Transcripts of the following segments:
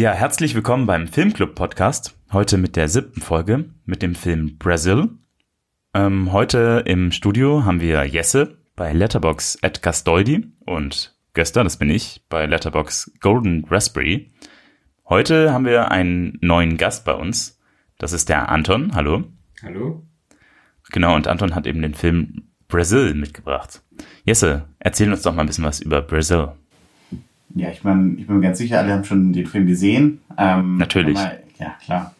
Ja, herzlich willkommen beim Filmclub Podcast. Heute mit der siebten Folge mit dem Film Brazil. Ähm, heute im Studio haben wir Jesse bei Letterbox at Gastoldi und Göster, das bin ich, bei Letterbox Golden Raspberry. Heute haben wir einen neuen Gast bei uns. Das ist der Anton. Hallo. Hallo. Genau, und Anton hat eben den Film Brazil mitgebracht. Jesse, erzähl uns doch mal ein bisschen was über Brazil. Ja, ich, mein, ich bin mir ganz sicher, alle haben schon den Film gesehen. Ähm, Natürlich. Aber, ja, klar.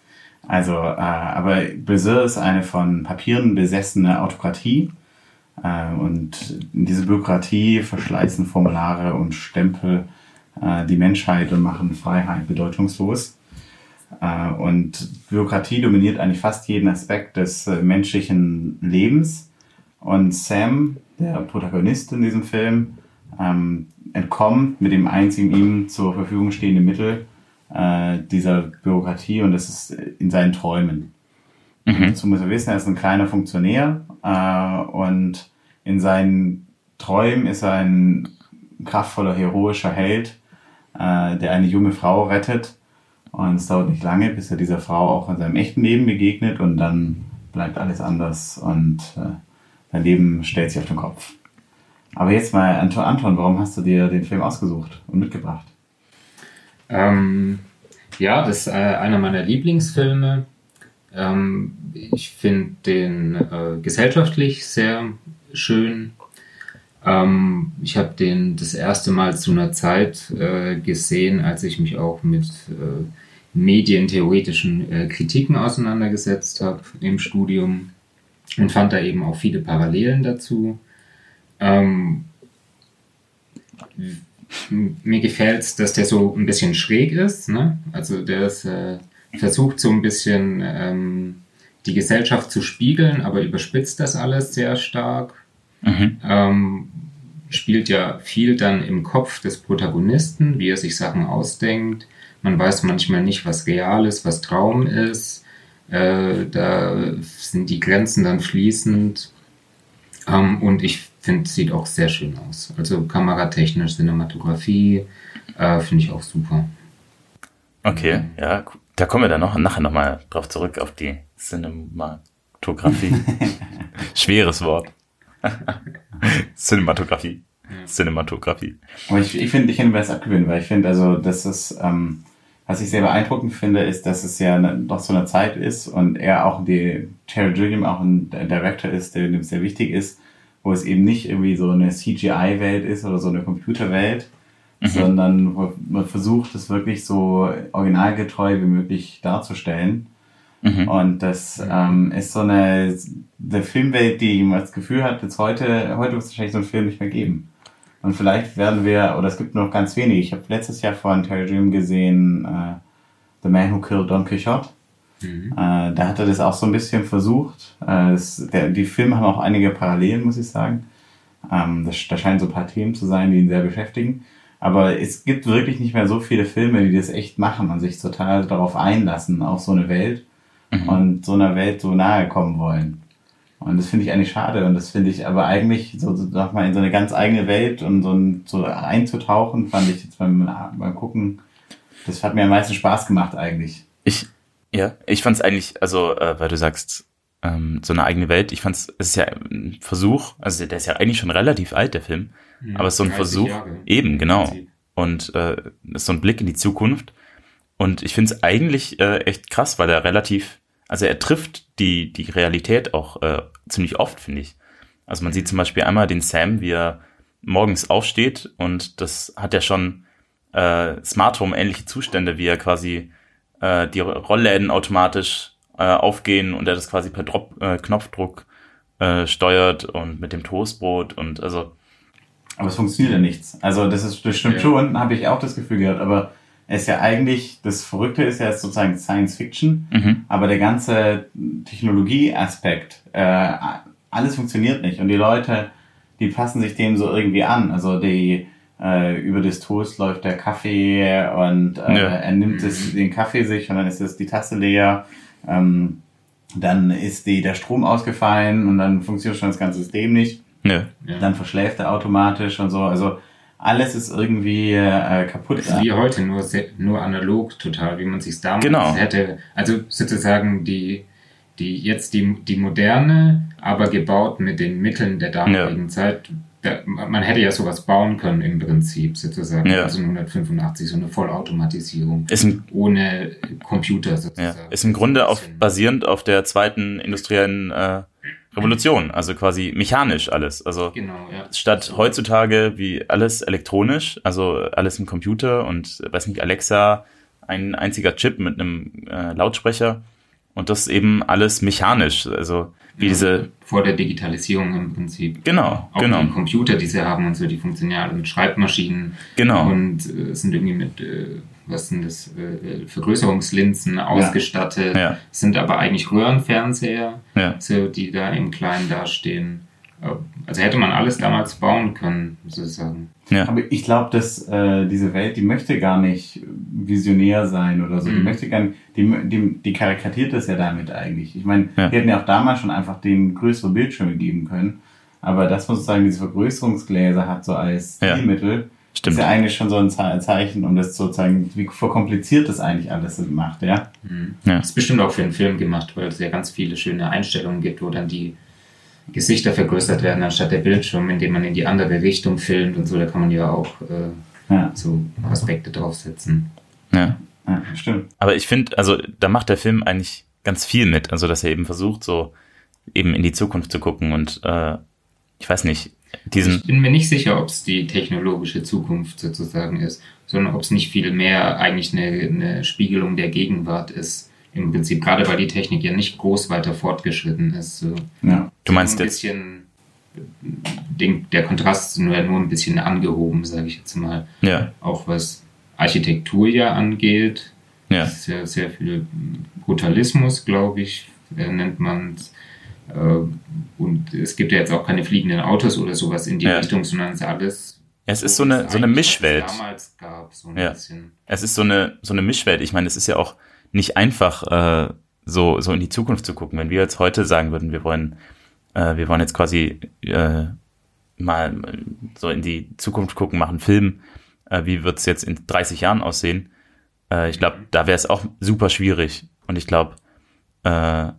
Also, äh, aber Brazil ist eine von Papieren besessene Autokratie. Äh, und diese Bürokratie verschleißen Formulare und Stempel äh, die Menschheit und machen Freiheit bedeutungslos. Äh, und Bürokratie dominiert eigentlich fast jeden Aspekt des äh, menschlichen Lebens. Und Sam, der Protagonist in diesem Film, ähm, entkommt mit dem einzigen ihm zur Verfügung stehenden Mittel äh, dieser Bürokratie und das ist in seinen Träumen. Mhm. Dazu muss er wissen, er ist ein kleiner Funktionär äh, und in seinen Träumen ist er ein kraftvoller, heroischer Held, äh, der eine junge Frau rettet. Und es dauert nicht lange, bis er dieser Frau auch in seinem echten Leben begegnet und dann bleibt alles anders und äh, sein Leben stellt sich auf den Kopf. Aber jetzt mal, Anton, warum hast du dir den Film ausgesucht und mitgebracht? Ähm, ja, das ist äh, einer meiner Lieblingsfilme. Ähm, ich finde den äh, gesellschaftlich sehr schön. Ähm, ich habe den das erste Mal zu einer Zeit äh, gesehen, als ich mich auch mit äh, medientheoretischen äh, Kritiken auseinandergesetzt habe im Studium und fand da eben auch viele Parallelen dazu. Ähm, mir gefällt es, dass der so ein bisschen schräg ist. Ne? Also der ist, äh, versucht so ein bisschen ähm, die Gesellschaft zu spiegeln, aber überspitzt das alles sehr stark. Mhm. Ähm, spielt ja viel dann im Kopf des Protagonisten, wie er sich Sachen ausdenkt. Man weiß manchmal nicht, was real ist, was Traum ist. Äh, da sind die Grenzen dann fließend. Ähm, und ich finde, sieht auch sehr schön aus. Also kameratechnisch, Cinematografie, äh, finde ich auch super. Okay, ja, da kommen wir dann noch nachher nochmal drauf zurück auf die Cinematografie. Schweres Wort. Cinematografie. Ja. Cinematografie. Aber ich, ich finde, ich kann mir das abgewinnen, weil ich finde, also, das ist, ähm, was ich sehr beeindruckend finde, ist, dass es ja doch so eine Zeit ist und er auch die, Terry Gilliam auch ein Director ist, der dem sehr wichtig ist, wo es eben nicht irgendwie so eine CGI-Welt ist oder so eine Computerwelt, mhm. sondern wo man versucht, es wirklich so originalgetreu wie möglich darzustellen. Mhm. Und das ähm, ist so eine der Filmwelt, die man das Gefühl hat, jetzt heute, heute wird es wahrscheinlich so einen Film nicht mehr geben. Und vielleicht werden wir, oder es gibt noch ganz wenig. Ich habe letztes Jahr von Terry Dream gesehen, uh, The Man Who Killed Don Quixote. Mhm. Äh, da hat er das auch so ein bisschen versucht. Äh, das, der, die Filme haben auch einige Parallelen, muss ich sagen. Ähm, das, da scheinen so ein paar Themen zu sein, die ihn sehr beschäftigen. Aber es gibt wirklich nicht mehr so viele Filme, die das echt machen und sich total darauf einlassen, auf so eine Welt mhm. und so einer Welt so nahe kommen wollen. Und das finde ich eigentlich schade. Und das finde ich aber eigentlich, so, sag mal, in so eine ganz eigene Welt und so, ein, so einzutauchen, fand ich jetzt beim, beim Gucken, das hat mir am meisten Spaß gemacht eigentlich. Ich, ja, ich fand es eigentlich, also, äh, weil du sagst, ähm, so eine eigene Welt, ich fand es, es ist ja ein Versuch, also der ist ja eigentlich schon relativ alt, der Film, ja, aber es ist so ein Versuch, Jahre. eben, genau. Und äh, ist so ein Blick in die Zukunft. Und ich finde es eigentlich äh, echt krass, weil er relativ, also er trifft die, die Realität auch äh, ziemlich oft, finde ich. Also man sieht zum Beispiel einmal den Sam, wie er morgens aufsteht und das hat ja schon äh, Smart Home ähnliche Zustände, wie er quasi äh, die Rollläden automatisch äh, aufgehen und er das quasi per Drop, äh, Knopfdruck äh, steuert und mit dem Toastbrot und also. Aber es funktioniert ja nichts. Also das ist das stimmt ja. schon, habe ich auch das Gefühl gehabt, aber es ist ja eigentlich, das Verrückte ist ja sozusagen Science Fiction, mhm. aber der ganze Technologieaspekt, äh, alles funktioniert nicht und die Leute, die passen sich dem so irgendwie an. Also die äh, über das Toast läuft der Kaffee und äh, ja. er nimmt es, den Kaffee sich und dann ist es die Tasse leer. Ähm, dann ist die, der Strom ausgefallen und dann funktioniert schon das ganze System nicht. Ja. Dann verschläft er automatisch und so. Also alles ist irgendwie äh, kaputt. Wie heute, nur, nur analog total, wie man sich damals Genau. hätte. Also sozusagen die, die jetzt die, die moderne, aber gebaut mit den Mitteln der damaligen Zeit. Man hätte ja sowas bauen können im Prinzip, sozusagen. Ja. 1985, so eine Vollautomatisierung. Im, ohne Computer ja, sozusagen. ist im Grunde auf, basierend auf der zweiten industriellen äh, Revolution, also quasi mechanisch alles. Also Genau, ja. statt heutzutage wie alles elektronisch, also alles im Computer und weiß nicht, Alexa, ein einziger Chip mit einem äh, Lautsprecher und das eben alles mechanisch, also wie diese, Vor der Digitalisierung im Prinzip. genau, Auch genau, die Computer, die sie haben und so, die funktionieren ja alle mit Schreibmaschinen. Genau, und äh, sind irgendwie mit, äh, was sind das, äh, Vergrößerungslinsen ausgestattet, ja, sind aber eigentlich Röhrenfernseher, ja, so, die da im Kleinen dastehen. Also hätte man alles damals bauen können, sozusagen. ja, Aber ich glaube, dass äh, diese Welt, die möchte gar nicht visionär sein oder so. Die Mhm. möchte gar nicht, die, die, die karikatiert das ja damit eigentlich. Ich meine, Ja. wir hätten ja auch damals schon einfach den größere Bildschirme geben können. Aber dass man sozusagen diese Vergrößerungsgläser hat, so als Ja. Stimmt, ist ja eigentlich schon so ein Ze- Zeichen, um das zu zeigen, wie verkompliziert das eigentlich alles macht, ja. Mhm. Ja. Das ist bestimmt auch für einen Film gemacht, weil es ja ganz viele schöne Einstellungen gibt, wo dann die Gesichter vergrößert werden anstatt der Bildschirm, indem man in die andere Richtung filmt und so. Da kann man ja auch äh, Ja, so Aspekte draufsetzen. ja. ja stimmt. Aber ich finde, also da macht der Film eigentlich ganz viel mit. Also dass er eben versucht, so eben in die Zukunft zu gucken und äh, ich weiß nicht, diesen, Ich bin mir nicht sicher, ob es die technologische Zukunft sozusagen ist, sondern ob es nicht viel mehr eigentlich eine, eine Spiegelung der Gegenwart ist. Im Prinzip, gerade weil die Technik ja nicht groß weiter fortgeschritten ist. So. Ja. du meinst ein jetzt, bisschen, den, der Kontrast ist nur, nur ein bisschen angehoben, sage ich jetzt mal. ja, Auch was Architektur ja angeht. ja, Es ist ja sehr viel Brutalismus, glaube ich, äh, nennt man es. Äh, und es gibt ja jetzt auch keine fliegenden Autos oder sowas in die Ja. Richtung, sondern es ist alles. es ist so eine, so eine Mischwelt. damals gab, so ein Ja. bisschen. Es ist so eine, so eine Mischwelt. Ich meine, es ist ja auch nicht einfach, äh, so, so in die Zukunft zu gucken. Wenn wir jetzt heute sagen würden, wir wollen, äh, wir wollen jetzt quasi äh, mal so in die Zukunft gucken, machen Film, äh, wie wird es jetzt in 30 Jahren aussehen? Äh, ich glaube, da wäre es auch super schwierig. Und ich glaube, äh,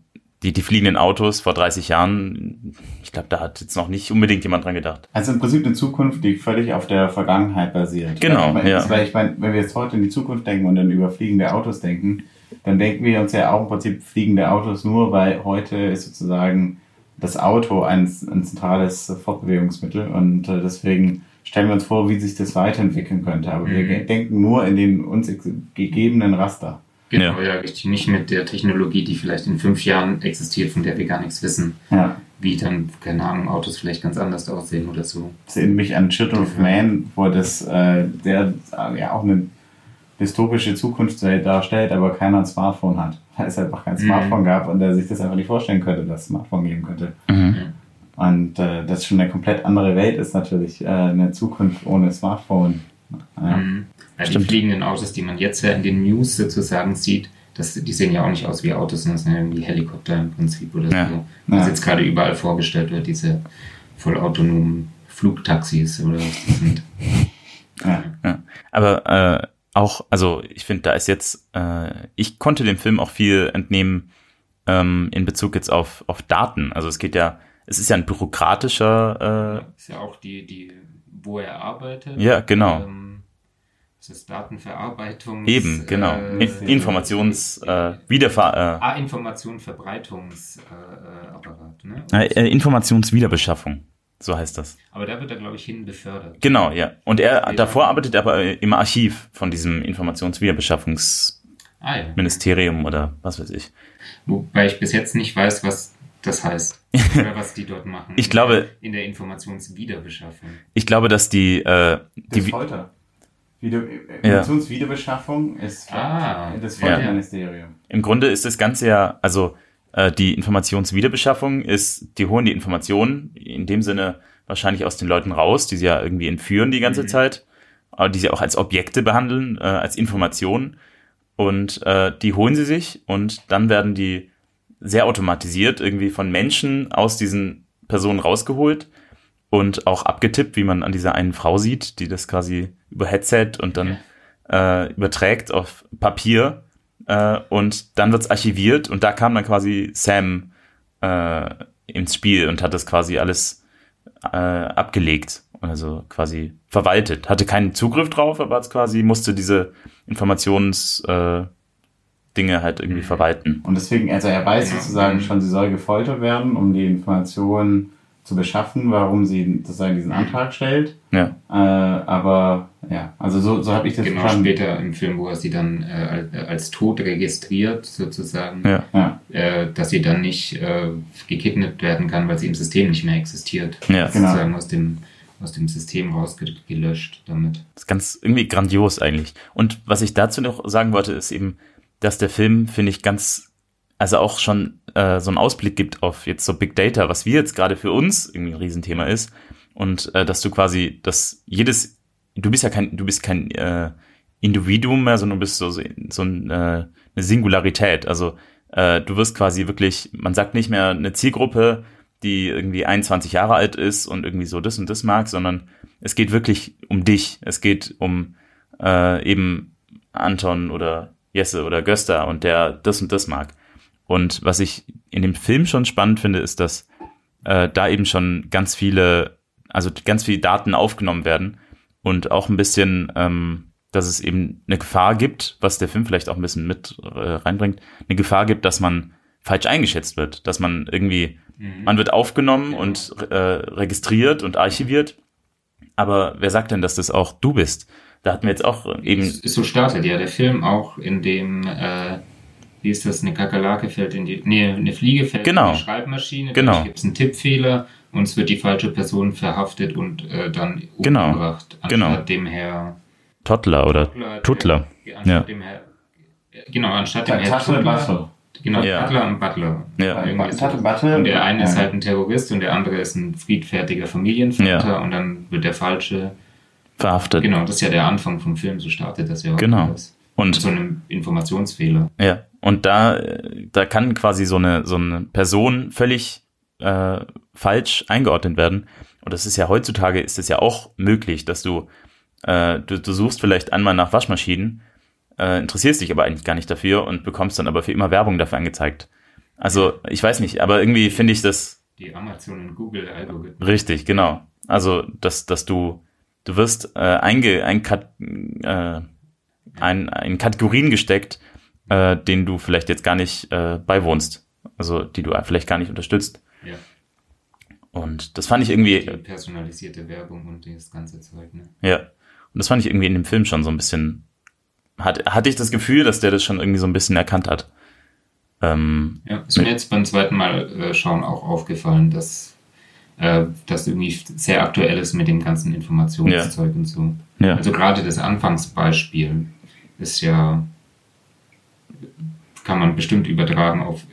die, die fliegenden Autos vor 30 Jahren, ich glaube, da hat jetzt noch nicht unbedingt jemand dran gedacht. Also im Prinzip eine Zukunft, die völlig auf der Vergangenheit basiert. Genau, ich meine, ja. Weil ich meine, wenn wir jetzt heute in die Zukunft denken und dann über fliegende Autos denken, dann denken wir uns ja auch im Prinzip fliegende Autos nur, weil heute ist sozusagen das Auto ein, ein zentrales Fortbewegungsmittel und äh, deswegen stellen wir uns vor, wie sich das weiterentwickeln könnte. Aber wir Mhm. ge- denken nur in den uns gegebenen Raster. Genau, Ja. ja. richtig. Nicht mit der Technologie, die vielleicht in fünf Jahren existiert, von der wir gar nichts wissen. Ja. Wie dann, keine Ahnung, Autos vielleicht ganz anders aussehen oder so. Das erinnert mich an Children of Man, wo das äh, sehr, äh, ja auch eine dystopische Zukunftswelt darstellt, aber keiner ein Smartphone hat. Weil es einfach kein Mhm. Smartphone gab und er sich das einfach nicht vorstellen könnte, dass es ein Smartphone geben könnte. Mhm. Und äh, das schon eine komplett andere Welt ist natürlich äh, eine Zukunft ohne Smartphone. Ja. Mhm. Die fliegenden Autos, die man jetzt ja in den News sozusagen sieht, das, die sehen ja auch nicht aus wie Autos, sondern das sind ja irgendwie Helikopter im Prinzip oder Ja. so. Was Ja. jetzt gerade überall vorgestellt wird, diese vollautonomen Flugtaxis oder was die sind. Ja. Ja. Aber äh, auch, also ich finde, da ist jetzt, äh, ich konnte dem Film auch viel entnehmen ähm, in Bezug jetzt auf, auf Daten. Also es geht ja, es ist ja ein bürokratischer, Ist ja auch die, die, wo er arbeitet. Ja, genau. Ähm, das ist Datenverarbeitung. äh, eben, genau, Äh, In Informations, äh, Wiederver, Ah, Information, Verbreitungsapparat, äh, Apparat, ne? äh, äh, Informationswiederbeschaffung, so heißt das. Aber da wird er, glaube ich, hin befördert. Genau, ja. Und er, Ja. davor arbeitet er aber im Archiv von diesem Informationswiederbeschaffungsministerium Ah ja. oder was weiß ich. Wobei ich bis jetzt nicht weiß, was das heißt. oder was die dort machen. Ich glaube- In der Informationswiederbeschaffung. Ich glaube, dass die, äh, Das die, Folter. Wieder, Informationswiederbeschaffung ist Ah, das ja. Folterministerium. Im Grunde ist das Ganze ja, also äh, die Informationswiederbeschaffung ist, die holen die Informationen in dem Sinne wahrscheinlich aus den Leuten raus, die sie ja irgendwie entführen die ganze Mhm. Zeit, aber die sie auch als Objekte behandeln, äh, als Information. Und äh, die holen sie sich und dann werden die sehr automatisiert irgendwie von Menschen aus diesen Personen rausgeholt und auch abgetippt, wie man an dieser einen Frau sieht, die das quasi über Headset und dann äh, überträgt auf Papier äh, und dann wird's archiviert und da kam dann quasi Sam äh, ins Spiel und hat das quasi alles äh, abgelegt, also quasi verwaltet. Hatte keinen Zugriff drauf, aber es quasi musste diese Informations äh, Dinge halt irgendwie mhm. verwalten. Und deswegen, also er weiß sozusagen schon, sie soll gefoltert werden, um die Informationen zu beschaffen, warum sie sozusagen diesen Antrag stellt. Ja. Äh, aber ja, also so, so habe ich das genau, verstanden. später im Film, wo er sie dann äh, als tot registriert, sozusagen, ja. Ja. Äh, dass sie dann nicht äh, gekidnappt werden kann, weil sie im System nicht mehr existiert. Ja. Sozusagen genau. aus dem aus dem System rausgelöscht damit. Das ist ganz irgendwie grandios eigentlich. Und was ich dazu noch sagen wollte, ist eben, dass der Film, finde ich, ganz, also auch schon äh, so einen Ausblick gibt auf jetzt so Big Data, was wir jetzt gerade für uns irgendwie ein Riesenthema ist. Und äh, dass du quasi, dass jedes, du bist ja kein, du bist kein äh, Individuum mehr, sondern du bist so, so, so ein, äh, eine Singularität. Also äh, du wirst quasi wirklich, man sagt nicht mehr eine Zielgruppe, die irgendwie 21 Jahre alt ist und irgendwie so das und das mag, sondern es geht wirklich um dich. Es geht um äh, eben Anton oder Jesse oder Göster und der das und das mag. Und was ich in dem Film schon spannend finde, ist, dass äh, da eben schon ganz viele, also ganz viele Daten aufgenommen werden und auch ein bisschen, ähm, dass es eben eine Gefahr gibt, was der Film vielleicht auch ein bisschen mit äh, reinbringt, eine Gefahr gibt, dass man falsch eingeschätzt wird, dass man irgendwie, mhm. man wird aufgenommen und äh, registriert und archiviert, aber wer sagt denn, dass das auch du bist? Da hatten wir jetzt auch eben. So startet ja der Film auch, in dem, äh, wie ist das, eine Kakerlake fällt in die, nee, eine Fliege fällt genau. in die Schreibmaschine, genau. gibt es einen Tippfehler und es wird die falsche Person verhaftet und äh, dann genau. umgebracht. Anstatt genau. dem Herr Tottler oder Tuttler. anstatt ja. dem Herr, genau, anstatt dem Herr Tuttler. Genau, ja. Butler und Butler. Ja. Butler. Und der eine ist halt ein Terrorist und der andere ist ein friedfertiger Familienvater ja. und dann wird der falsche verhaftet. Genau, das ist ja der Anfang vom Film, so startet das ja. Genau. Alles. Und Mit so einem Informationsfehler. Ja, und da, da kann quasi so eine, so eine Person völlig äh, falsch eingeordnet werden. Und das ist ja heutzutage ist es ja auch möglich, dass du, äh, du, du suchst vielleicht einmal nach Waschmaschinen, äh, interessierst dich aber eigentlich gar nicht dafür und bekommst dann aber für immer Werbung dafür angezeigt. Also ich weiß nicht, aber irgendwie finde ich das. Die Amazon und Google Algorithmen. Richtig, genau. Also dass, dass du du wirst äh, einge, ein, äh, ein, in Kategorien gesteckt, äh, denen du vielleicht jetzt gar nicht äh, beiwohnst. Also die du vielleicht gar nicht unterstützt. Und das fand ich irgendwie. Die personalisierte Werbung und das ganze Zeug, ne? Ja. Und das fand ich irgendwie in dem Film schon so ein bisschen. Hat, hatte ich das Gefühl, dass der das schon irgendwie so ein bisschen erkannt hat. Ähm, ja, ist mir jetzt beim zweiten Mal äh, schauen auch aufgefallen, dass äh, das irgendwie sehr aktuell ist mit dem ganzen Informationszeug ja. und so. Ja. Also gerade das Anfangsbeispiel ist ja, kann man bestimmt übertragen auf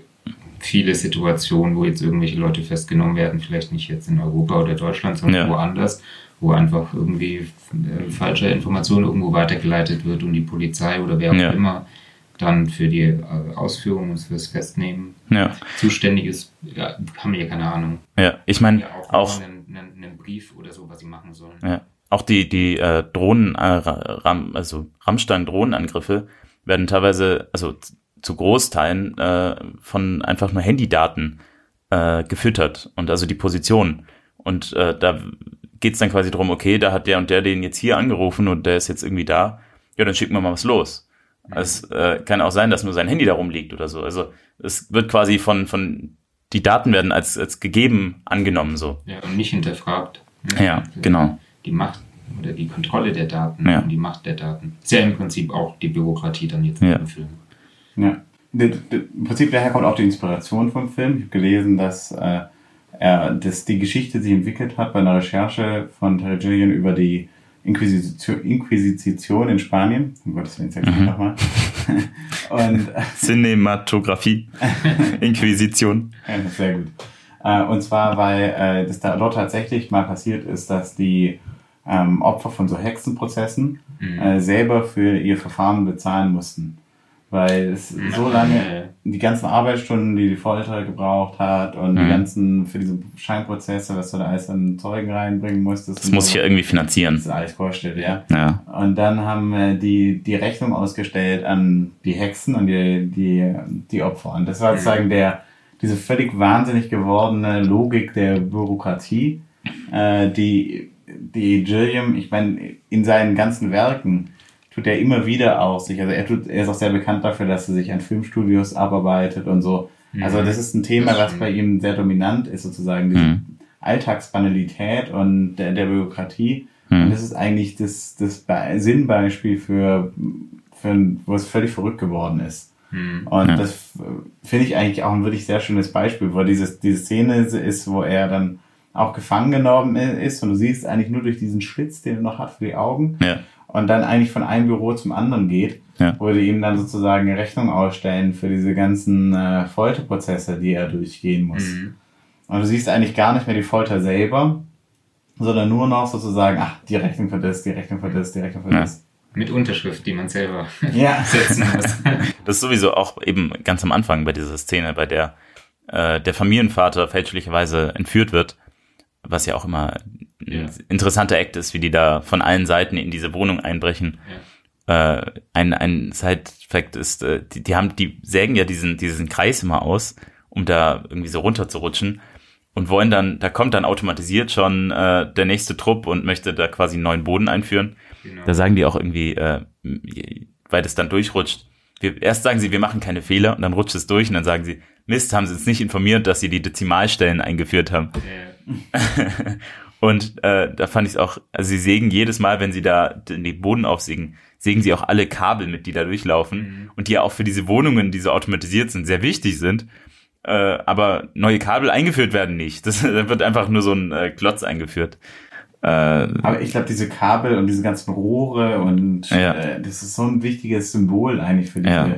viele Situationen, wo jetzt irgendwelche Leute festgenommen werden, vielleicht nicht jetzt in Europa oder Deutschland, sondern ja. woanders, wo einfach irgendwie äh, falsche Informationen irgendwo weitergeleitet wird und die Polizei oder wer auch ja. immer dann für die äh, Ausführung und fürs Festnehmen ja. zuständig ist, ja, haben wir ja keine Ahnung. Ja, ich meine auch, auch einen, einen, einen, Brief oder so, was sie machen sollen. Ja. Auch die die äh, Drohnen, äh, Ram, also Rammstein-Drohnenangriffe werden teilweise, also zu Großteilen äh, von einfach nur Handydaten äh, gefüttert und also die Position. Und äh, da geht's dann quasi drum, okay, da hat der und der den jetzt hier angerufen und der ist jetzt irgendwie da. Ja, dann schicken wir mal was los. Es äh, kann auch sein, dass nur sein Handy da rumliegt oder so. Also es wird quasi von, von die Daten werden als, als gegeben angenommen so. Ja, und nicht hinterfragt. Ne? Ja, genau. Die Macht oder die Kontrolle der Daten ja. und die Macht der Daten. Ist ja im Prinzip auch die Bürokratie dann jetzt ja. im Film. Ja. Im Prinzip daher kommt auch die Inspiration vom Film. Ich habe gelesen, dass, äh, er, dass die Geschichte sich entwickelt hat bei einer Recherche von Terry über die Inquisition, Inquisition in Spanien. Um Gottes Willen, sag ich mhm. nochmal. und Cinematografie. Inquisition. Ja, sehr gut. Äh, und zwar, weil äh, das da dort tatsächlich mal passiert ist, dass die ähm, Opfer von so Hexenprozessen mhm. äh, selber für ihr Verfahren bezahlen mussten. Weil es so lange die ganzen Arbeitsstunden, die die Folter gebraucht hat und mhm. die ganzen für diese Scheinprozesse, was du da alles an Zeugen reinbringen musstest. Das muss so, ich ja irgendwie finanzieren. Das ist alles vorstellt, ja. ja. Und dann haben wir die, die Rechnung ausgestellt an die Hexen und die, die, die Opfer. Und das war sozusagen mhm. der, diese völlig wahnsinnig gewordene Logik der Bürokratie, äh, die, die Gilliam, ich meine, in seinen ganzen Werken, tut er immer wieder auch sich. Also er, tut, er ist auch sehr bekannt dafür, dass er sich an Filmstudios abarbeitet und so. Mhm. Also das ist ein Thema, was bei ihm sehr dominant ist, sozusagen diese mhm. Alltagsbanalität und der, der Bürokratie. Mhm. Und das ist eigentlich das, das Sinnbeispiel für, für wo es völlig verrückt geworden ist. Mhm. Und ja. das finde ich eigentlich auch ein wirklich sehr schönes Beispiel, wo dieses, diese Szene ist, wo er dann auch gefangen genommen ist und du siehst eigentlich nur durch diesen Schlitz, den er noch hat für die Augen. Ja und dann eigentlich von einem Büro zum anderen geht, ja. wo die ihm dann sozusagen eine Rechnung ausstellen für diese ganzen äh, Folterprozesse, die er durchgehen muss. Mhm. Und du siehst eigentlich gar nicht mehr die Folter selber, sondern nur noch sozusagen, ach, die Rechnung für das, die Rechnung für das, die Rechnung für ja. das. Mit Unterschrift, die man selber ja. setzen muss. Das ist sowieso auch eben ganz am Anfang bei dieser Szene, bei der äh, der Familienvater fälschlicherweise entführt wird, was ja auch immer ja. interessanter Act ist, wie die da von allen Seiten in diese Wohnung einbrechen. Ja. Äh, ein, ein Side-Fact ist, äh, die, die haben, die sägen ja diesen, diesen Kreis immer aus, um da irgendwie so runter zu rutschen und wollen dann, da kommt dann automatisiert schon äh, der nächste Trupp und möchte da quasi einen neuen Boden einführen. Genau. Da sagen die auch irgendwie, äh, weil das dann durchrutscht. Wir, erst sagen sie, wir machen keine Fehler und dann rutscht es durch und dann sagen sie, Mist, haben sie uns nicht informiert, dass sie die Dezimalstellen eingeführt haben. Ja. Und äh, da fand ich es auch, also sie sägen jedes Mal, wenn sie da den Boden aufsägen, sägen sie auch alle Kabel mit, die da durchlaufen mhm. und die ja auch für diese Wohnungen, die so automatisiert sind, sehr wichtig sind. Äh, aber neue Kabel eingeführt werden nicht. Das, da wird einfach nur so ein äh, Klotz eingeführt. Äh, aber ich glaube, diese Kabel und diese ganzen Rohre und ja. äh, das ist so ein wichtiges Symbol eigentlich für diese ja.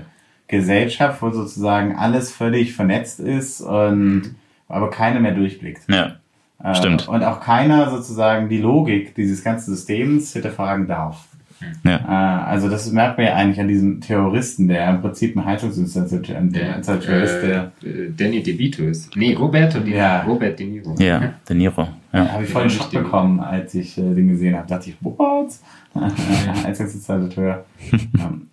Gesellschaft, wo sozusagen alles völlig vernetzt ist und aber keiner mehr durchblickt. Ja. Äh, Stimmt. Und auch keiner sozusagen die Logik dieses ganzen Systems hinterfragen darf. Ja. Äh, also das merkt man ja eigentlich an diesem Terroristen, der im Prinzip ein Heizungsinstallateur ist. Der, äh, Danny DeVito ist. Nee, Roberto De, ja. Robert De Niro. Ja, De Niro. Ja. Habe ich voll einen Schock bekommen, als ich äh, den gesehen habe. dachte ich, what? Heizungsinstallateur.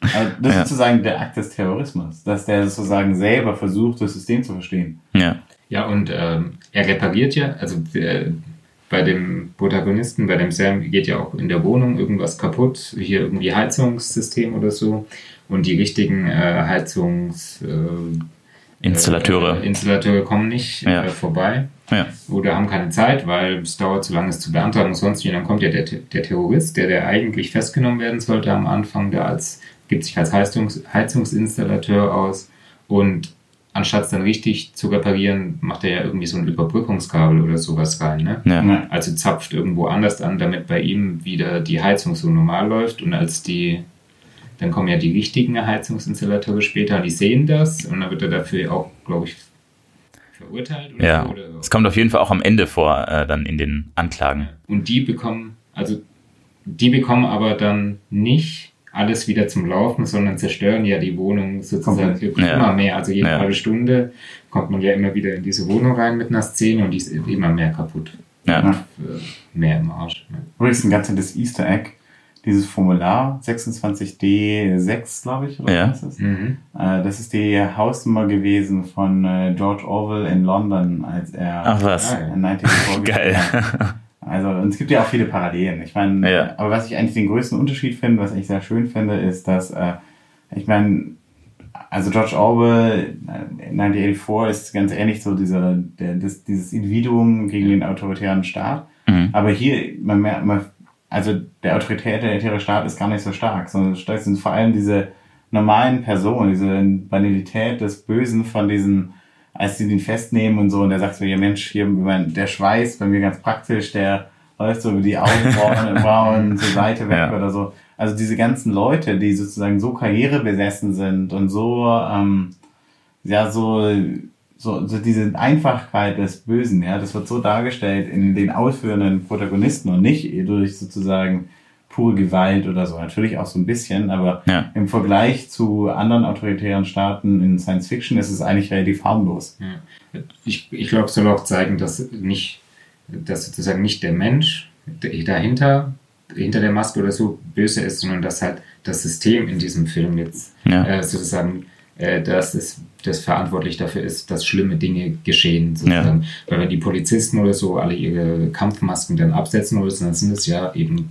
also das ist sozusagen der Akt des Terrorismus, dass der sozusagen selber versucht, das System zu verstehen. Ja. Ja, und ähm, er repariert ja, also äh, bei dem Protagonisten, bei dem Sam geht ja auch in der Wohnung irgendwas kaputt, hier irgendwie Heizungssystem oder so. Und die richtigen äh, Heizungs... Äh, Installateure. Äh, Installateure kommen nicht ja. äh, vorbei ja. oder haben keine Zeit, weil es dauert zu lange, es zu beantragen und sonst wie. Und dann kommt ja der, der Terrorist, der, der eigentlich festgenommen werden sollte am Anfang, der als, gibt sich als Heizungs, Heizungsinstallateur aus und anstatt es dann richtig zu reparieren, macht er ja irgendwie so ein Überbrückungskabel oder sowas rein. Ne? Ja. Also zapft irgendwo anders an, damit bei ihm wieder die Heizung so normal läuft und als die, dann kommen ja die richtigen Heizungsinstallateure später, die sehen das und dann wird er dafür auch, glaube ich, verurteilt. Oder ja, es kommt auf jeden Fall auch am Ende vor, äh, dann in den Anklagen. Und die bekommen, also die bekommen aber dann nicht alles wieder zum Laufen, sondern zerstören ja die Wohnung sozusagen ja. immer mehr. Also jede ja. halbe Stunde kommt man ja immer wieder in diese Wohnung rein mit einer Szene und die ist immer mehr kaputt. Ja. Mehr im Arsch. Ne? Übrigens ein ganz nettes Easter Egg. Dieses Formular 26D6, glaube ich, oder ja. was ist das? Mhm. Äh, das ist die Hausnummer gewesen von äh, George Orwell in London, als er Ach was. 1984 Geil. Also, und es gibt ja auch viele Parallelen. Ich meine, ja. aber was ich eigentlich den größten Unterschied finde, was ich sehr schön finde, ist, dass, äh, ich meine, also George Orwell, 1984 ist ganz ähnlich so dieser, der, das, dieses Individuum gegen den autoritären Staat. Mhm. Aber hier, man merkt, man, also der autoritäre Staat ist gar nicht so stark, sondern stark sind vor allem diese normalen Personen, diese Banalität des Bösen von diesen als sie den festnehmen und so, und der sagt so, ja Mensch, hier, der Schweiß bei mir ganz praktisch, der läuft so über die Augenbrauen zur Seite weg ja. oder so. Also diese ganzen Leute, die sozusagen so karrierebesessen sind und so, ähm, ja, so, so, so diese Einfachkeit des Bösen, ja, das wird so dargestellt in den ausführenden Protagonisten und nicht durch sozusagen pure Gewalt oder so. Natürlich auch so ein bisschen, aber ja. im Vergleich zu anderen autoritären Staaten in Science Fiction ist es eigentlich relativ harmlos. Ja. Ich, ich glaube, es soll auch zeigen, dass nicht, dass sozusagen nicht der Mensch dahinter, hinter der Maske oder so böse ist, sondern dass halt das System in diesem Film jetzt ja. äh, sozusagen äh, dass es das verantwortlich dafür ist, dass schlimme Dinge geschehen. Sozusagen. Ja. Weil wenn die Polizisten oder so alle ihre Kampfmasken dann absetzen müssen, dann sind es ja eben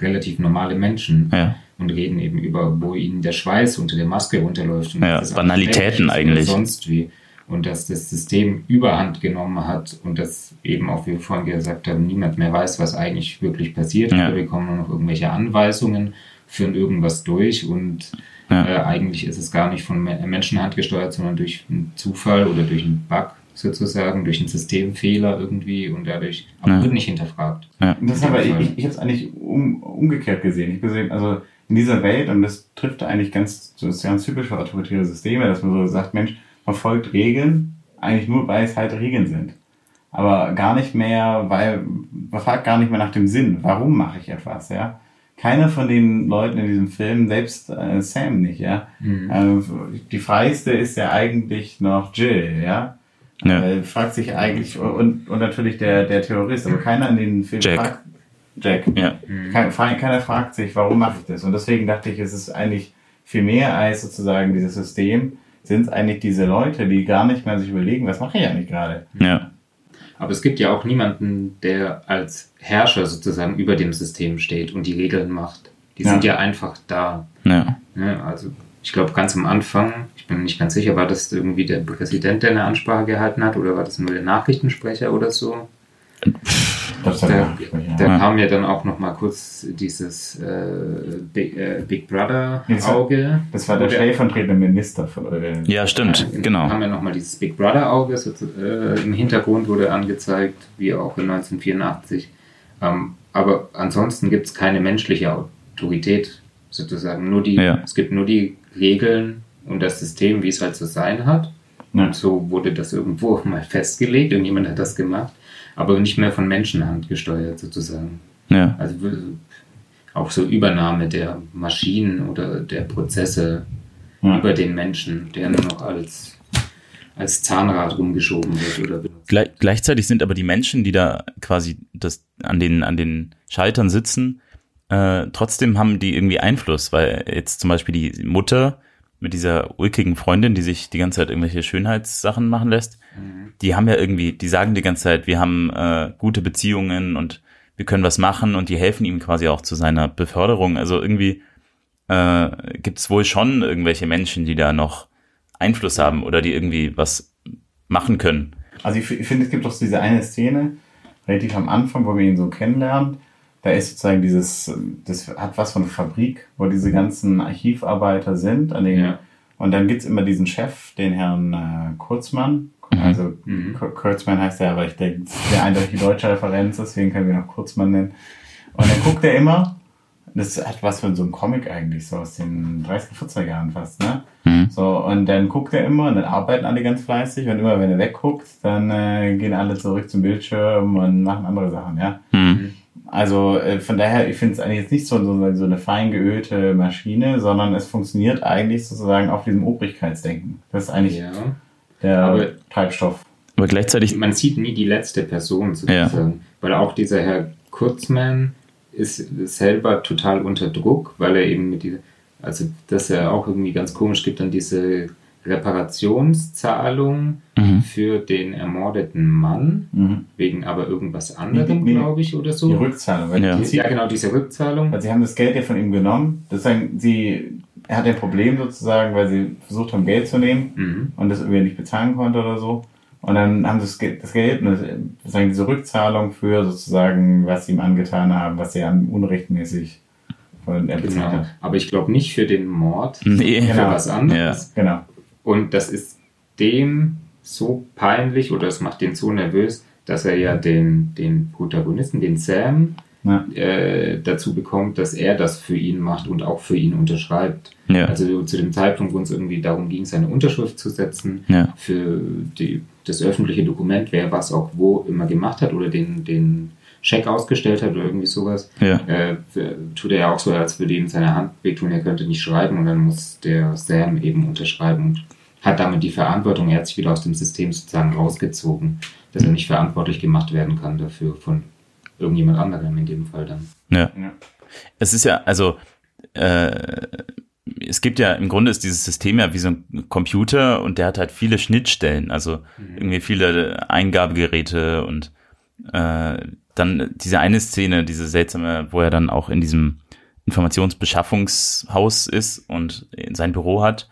relativ normale Menschen ja. und reden eben über, wo ihnen der Schweiß unter der Maske runterläuft. Und ja, Banalitäten eigentlich. Sonst wie. Und dass das System Überhand genommen hat und dass eben auch, wie wir vorhin gesagt haben, niemand mehr weiß, was eigentlich wirklich passiert. Ja. Wir bekommen nur noch irgendwelche Anweisungen, führen irgendwas durch und ja. Äh, eigentlich ist es gar nicht von Menschenhand gesteuert, sondern durch einen Zufall oder durch einen Bug sozusagen, durch einen Systemfehler irgendwie und dadurch, aber ja. wird nicht hinterfragt. Ja. Das aber ich, ich, ich habe es eigentlich um, umgekehrt gesehen. Ich gesehen, also in dieser Welt, und das trifft eigentlich ganz, das ist ganz typisch für autoritäre Systeme, dass man so sagt, Mensch, man folgt Regeln, eigentlich nur, weil es halt Regeln sind. Aber gar nicht mehr, weil, man fragt gar nicht mehr nach dem Sinn. Warum mache ich etwas, ja? keiner von den Leuten in diesem Film, selbst äh, Sam nicht, ja. Mhm. Äh, die freiste ist ja eigentlich noch Jill, ja. Ja. Äh, fragt sich eigentlich, und, und natürlich der, der Terrorist, aber keiner in den Film Jack. fragt. Jack. Ja. Kein, keiner fragt sich, warum mache ich das? Und deswegen dachte ich, es ist eigentlich viel mehr als sozusagen dieses System, sind es eigentlich diese Leute, die gar nicht mehr sich überlegen, was mache ich eigentlich gerade? Ja. Aber es gibt ja auch niemanden, der als Herrscher sozusagen über dem System steht und die Regeln macht. Die ja. sind ja einfach da. Ja. ja also ich glaube ganz am Anfang, ich bin nicht ganz sicher, war das irgendwie der Präsident, der eine Ansprache gehalten hat oder war das nur der Nachrichtensprecher oder so? Das da, ja. da kam ja dann auch noch mal kurz dieses äh, Big, äh, Big, Brother Auge. Das war der stellvertretende Minister von eure. Ja, stimmt, äh, genau. Da haben wir noch mal dieses Big Brother Auge. So, äh, Im Hintergrund wurde angezeigt, wie auch in 1984. Ähm, aber ansonsten gibt es keine menschliche Autorität sozusagen. Nur die, ja. Es gibt nur die Regeln und das System, wie es halt zu sein hat. Ja. Und so wurde das irgendwo mal festgelegt. Irgendjemand hat das gemacht aber nicht mehr von Menschenhand gesteuert sozusagen. Ja. Also auch so Übernahme der Maschinen oder der Prozesse ja. über den Menschen, der nur noch als, als Zahnrad rumgeschoben wird oder benutzt. Gle gleichzeitig sind aber die Menschen, die da quasi das an den, an den Schaltern sitzen, äh, trotzdem haben die irgendwie Einfluss, weil jetzt zum Beispiel die Mutter mit dieser ulkigen Freundin, die sich die ganze Zeit irgendwelche Schönheitssachen machen lässt, mhm. die haben ja irgendwie, die sagen die ganze Zeit, wir haben äh, gute Beziehungen und wir können was machen und die helfen ihm quasi auch zu seiner Beförderung. Also irgendwie äh, gibt es wohl schon irgendwelche Menschen, die da noch Einfluss haben oder die irgendwie was machen können. Also ich, ich finde, es gibt doch diese eine Szene, relativ am Anfang, wo wir ihn so kennenlernen, da ist sozusagen dieses, das hat was von Fabrik, wo diese ganzen Archivarbeiter sind. An den, ja. Und dann gibt es immer diesen Chef, den Herrn äh, Kurzmann. Mhm. Also mhm. Kurzmann heißt er, aber ich denke, der eindeutig deutsche Referenz, deswegen können wir noch Kurzmann nennen. Und dann guckt er immer, das hat was von so einem Comic eigentlich, so aus den 30er, 40er Jahren fast, ne? Mhm. So, und dann guckt er immer und dann arbeiten alle ganz fleißig und immer wenn er wegguckt, dann äh, gehen alle zurück zum Bildschirm und machen andere Sachen, ja? Mhm. Also äh, von daher, ich finde es eigentlich jetzt nicht so, so, so eine fein geölte Maschine, sondern es funktioniert eigentlich sozusagen auf diesem Obrigkeitsdenken. Das ist eigentlich ja. der aber, Treibstoff. Aber gleichzeitig. Man sieht nie die letzte Person sozusagen. Ja. Weil auch dieser Herr Kurzmann ist selber total unter Druck, weil er eben mit dieser, also das ist ja auch irgendwie ganz komisch, gibt dann diese Reparationszahlung mhm. für den ermordeten Mann, mhm. wegen aber irgendwas anderem, nee, glaube ich, oder so. Die Rückzahlung. Ja. Die, ja, genau, diese Rückzahlung. Weil sie haben das Geld ja von ihm genommen. Das sagen, sie, er hat ein Problem sozusagen, weil sie versucht haben, Geld zu nehmen mhm. und das irgendwie nicht bezahlen konnte oder so. Und dann haben sie das Geld, das Geld sozusagen diese Rückzahlung für sozusagen, was sie ihm angetan haben, was sie an unrechtmäßig von er bezahlt genau. hat. Aber ich glaube nicht für den Mord, nee. für genau. was anderes. Ja. Genau. Und das ist dem so peinlich oder es macht den so nervös, dass er ja den, den Protagonisten, den Sam, ja. äh, dazu bekommt, dass er das für ihn macht und auch für ihn unterschreibt. Ja. Also zu dem Zeitpunkt, wo es irgendwie darum ging, seine Unterschrift zu setzen ja. für die, das öffentliche Dokument, wer was auch wo immer gemacht hat oder den, den Scheck ausgestellt hat oder irgendwie sowas, äh, tut er ja auch so, als würde ihm seine Hand wehtun, er könnte nicht schreiben und dann muss der Sam eben unterschreiben und hat damit die Verantwortung, er hat sich wieder aus dem System sozusagen rausgezogen, dass er nicht verantwortlich gemacht werden kann dafür von irgendjemand anderem in dem Fall dann. Ja. ja. Es ist ja, also äh, es gibt ja im Grunde ist dieses System ja wie so ein Computer und der hat halt viele Schnittstellen, also mhm. irgendwie viele Eingabegeräte und äh, dann diese eine Szene, diese seltsame, wo er dann auch in diesem Informationsbeschaffungshaus ist und sein Büro hat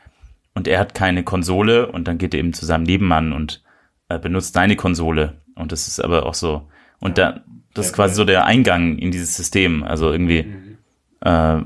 und er hat keine Konsole und dann geht er eben zu seinem Nebenmann und äh, benutzt seine Konsole und das ist aber auch so und da das ist quasi so der Eingang in dieses System, also irgendwie mhm. äh,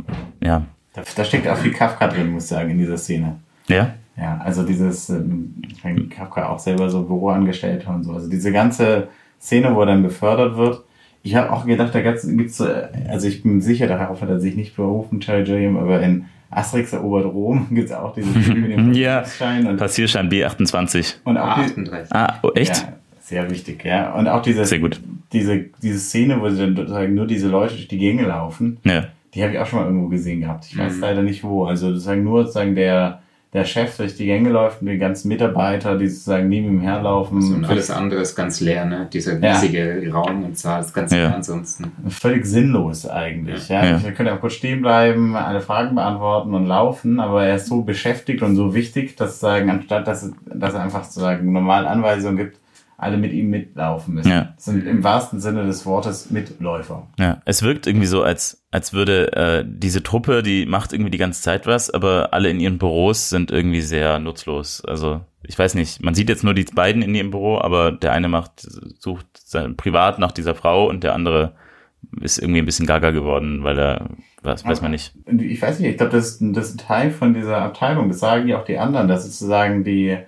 ja da, da, steckt auch viel Kafka drin, muss ich sagen, in dieser Szene. Ja? Ja, also dieses, ähm, Kafka auch selber so Büroangestellter und so. Also diese ganze Szene, wo er dann befördert wird. Ich habe auch gedacht, da gibt's, gibt's, also ich bin sicher, darauf hat er sich nicht berufen, Terry Gilliam, aber in Asterix erobert Rom gibt es auch diese Typen mit dem ja, Passierschein. Passierschein B28. Und auch ah, 38. Ah, oh, echt? Ja, sehr wichtig, ja. Und auch diese, sehr gut. diese, diese Szene, wo sie dann sozusagen nur diese Leute durch die Gänge laufen. Ja die habe ich auch schon mal irgendwo gesehen gehabt. Ich weiß mhm. leider nicht wo. Also sozusagen nur sozusagen der, der Chef durch die Gänge läuft und die ganzen Mitarbeiter, die sozusagen neben ihm herlaufen. Also und alles andere ist ganz leer, ne? Dieser riesige ja. Raum und Zahl ist ganz leer ansonsten. Völlig sinnlos eigentlich. Ja. ja. Ich könnte auch kurz stehen bleiben, alle Fragen beantworten und laufen, aber er ist so beschäftigt und so wichtig, dass sagen, anstatt dass, dass er einfach sozusagen normal Anweisungen gibt, alle mit ihm mitlaufen müssen. Ja. Sind im wahrsten Sinne des Wortes Mitläufer. Ja, es wirkt irgendwie so, als, als würde äh, diese Truppe, die macht irgendwie die ganze Zeit was, aber alle in ihren Büros sind irgendwie sehr nutzlos. Also ich weiß nicht, man sieht jetzt nur die beiden in ihrem Büro, aber der eine macht, sucht sein, privat nach dieser Frau und der andere ist irgendwie ein bisschen gaga geworden, weil er, was weiß man nicht. Ich weiß nicht, ich glaube, das, das ist ein Teil von dieser Abteilung, das sagen ja auch die anderen, dass sozusagen die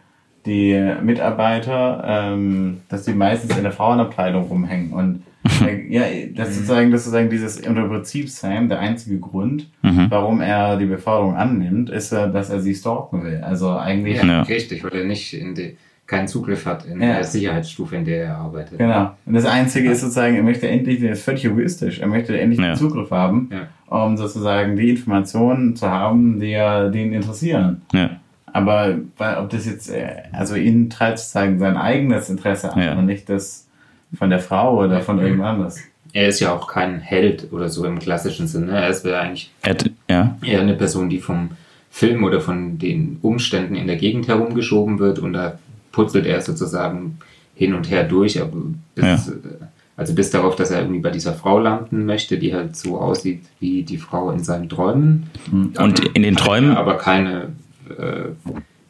die Mitarbeiter, ähm, dass die meistens in der Frauenabteilung rumhängen. Und äh, ja, das ist sozusagen, das ist sozusagen dieses unter Prinzip Sam, der einzige Grund, mhm. warum er die Beförderung annimmt, ist, dass er sie stalken will. Also eigentlich. Ja, ja. richtig, weil er nicht in die, keinen Zugriff hat in ja. der Sicherheitsstufe, in der er arbeitet. Genau. Und das Einzige ist sozusagen, er möchte endlich, das ist völlig egoistisch, er möchte endlich ja. den Zugriff haben, um sozusagen die Informationen zu haben, die er, die ihn interessieren. Ja. Aber weil, ob das jetzt, äh, also ihn treibt sozusagen sein eigenes Interesse an ja. und nicht das von der Frau oder von irgendjemand anders. Er ist ja auch kein Held oder so im klassischen Sinne. Er ist eigentlich ja. eher eine Person, die vom Film oder von den Umständen in der Gegend herumgeschoben wird und da putzelt er sozusagen hin und her durch, bis, ja. also bis darauf, dass er irgendwie bei dieser Frau landen möchte, die halt so aussieht wie die Frau in seinen Träumen. Und in den Träumen. Aber keine äh,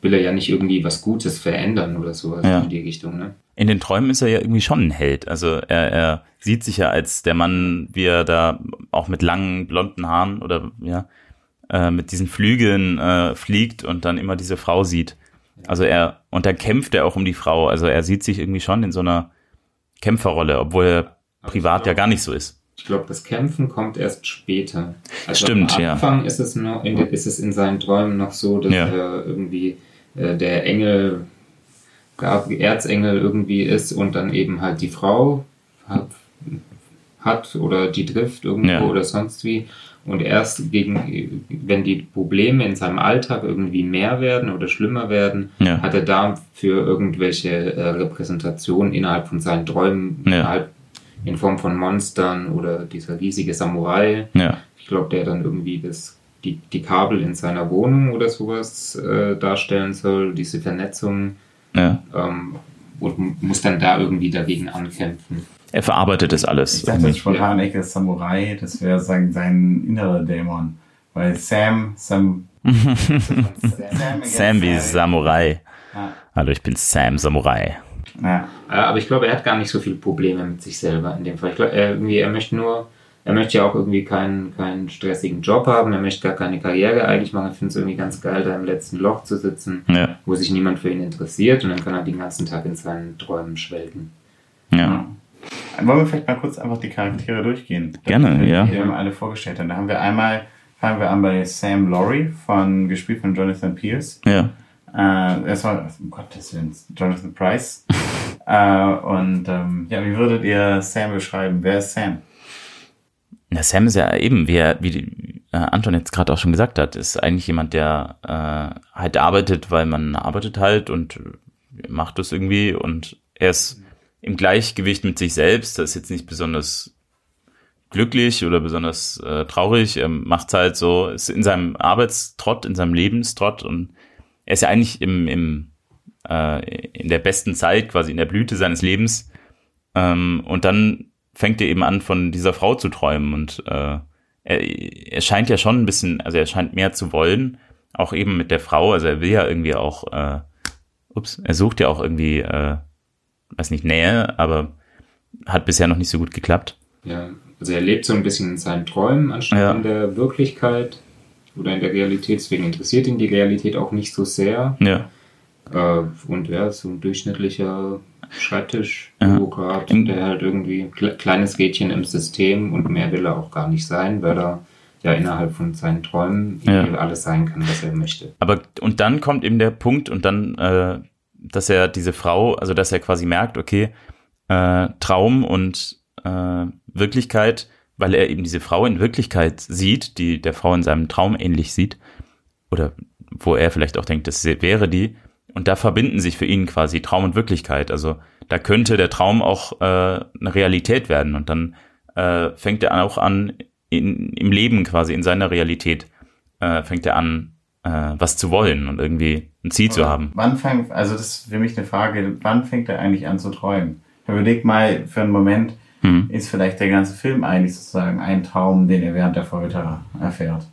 will er ja nicht irgendwie was Gutes verändern oder sowas ja. in die Richtung. Ne? In den Träumen ist er ja irgendwie schon ein Held. Also er, er sieht sich ja als der Mann, wie er da auch mit langen blonden Haaren oder ja äh, mit diesen Flügeln äh, fliegt und dann immer diese Frau sieht. Also er und dann kämpft er auch um die Frau. Also er sieht sich irgendwie schon in so einer Kämpferrolle, obwohl er privat ja gar nicht so ist. Ich glaube, das Kämpfen kommt erst später. Also Stimmt, am Anfang ja. ist es noch, in, ist es in seinen Träumen noch so, dass ja. er irgendwie äh, der Engel, Erzengel irgendwie ist und dann eben halt die Frau hat, hat oder die trifft irgendwo ja. oder sonst wie. Und erst gegen, wenn die Probleme in seinem Alltag irgendwie mehr werden oder schlimmer werden, ja. hat er dafür irgendwelche äh, Repräsentationen innerhalb von seinen Träumen, ja. innerhalb in Form von Monstern oder dieser riesige Samurai. Ja. Ich glaube, der dann irgendwie das, die, die Kabel in seiner Wohnung oder sowas äh, darstellen soll, diese Vernetzung. Ja. Ähm, und muss dann da irgendwie dagegen ankämpfen. Er verarbeitet das alles. Ich dachte jetzt spontan echt, Samurai, das wäre sein, sein innerer Dämon. Weil Sam, Sam, Sam, Sam wie Samurai. Ja. Hallo, ich bin Sam Samurai. Ja. Äh, aber ich glaube, er hat gar nicht so viele Probleme mit sich selber in dem Fall. Ich glaube, er, irgendwie, er möchte nur, er möchte ja auch irgendwie keinen, keinen stressigen Job haben, er möchte gar keine Karriere eigentlich machen. Ich finde es irgendwie ganz geil, da im letzten Loch zu sitzen, ja. wo sich niemand für ihn interessiert und dann kann er den ganzen Tag in seinen Träumen schwelgen. Ja. Wollen wir vielleicht mal kurz einfach die Charaktere durchgehen? Gerne, ja. Die wir alle vorgestellt haben. Da haben wir einmal, fangen wir an bei Sam Laurie, von, gespielt von Jonathan Pierce. Ja. Äh, es war, um Gottes Willen, Jonathan Price. Äh, und ähm, ja, wie würdet ihr Sam beschreiben? Wer ist Sam? Na, Sam ist ja eben, wie, er, wie äh, Anton jetzt gerade auch schon gesagt hat, ist eigentlich jemand, der äh, halt arbeitet, weil man arbeitet halt und macht das irgendwie und er ist im Gleichgewicht mit sich selbst. Das ist jetzt nicht besonders glücklich oder besonders äh, traurig. Er macht halt so, ist in seinem Arbeitstrott, in seinem Lebenstrott und er ist ja eigentlich im, im äh, in der besten Zeit, quasi in der Blüte seines Lebens. Ähm, und dann fängt er eben an, von dieser Frau zu träumen und äh, er, er scheint ja schon ein bisschen, also er scheint mehr zu wollen, auch eben mit der Frau. Also er will ja irgendwie auch, äh, ups, er sucht ja auch irgendwie, äh, weiß nicht, Nähe, aber hat bisher noch nicht so gut geklappt. Ja, also er lebt so ein bisschen in seinen Träumen anstatt ja. in der Wirklichkeit oder in der Realität. Deswegen interessiert ihn die Realität auch nicht so sehr. Ja. Äh, und er ist so ein durchschnittlicher Schreibtisch-Bürokrat, ja. der halt irgendwie kleines Rädchen im System und mehr will er auch gar nicht sein, weil er ja innerhalb von seinen Träumen ja. alles sein kann, was er möchte. Aber und dann kommt eben der Punkt und dann, äh, dass er diese Frau, also dass er quasi merkt, okay, äh, Traum und äh, Wirklichkeit, weil er eben diese Frau in Wirklichkeit sieht, die der Frau in seinem Traum ähnlich sieht, oder wo er vielleicht auch denkt, das wäre die, und da verbinden sich für ihn quasi Traum und Wirklichkeit. Also da könnte der Traum auch äh, eine Realität werden. Und dann äh, fängt er auch an, in, im Leben quasi, in seiner Realität, äh, fängt er an, äh, was zu wollen und irgendwie ein Ziel zu haben. Wann fängt, also das ist für mich eine Frage, wann fängt er eigentlich an zu träumen? Überleg mal für einen Moment, hm. ist vielleicht der ganze Film eigentlich sozusagen ein Traum, den er während der Folter erfährt?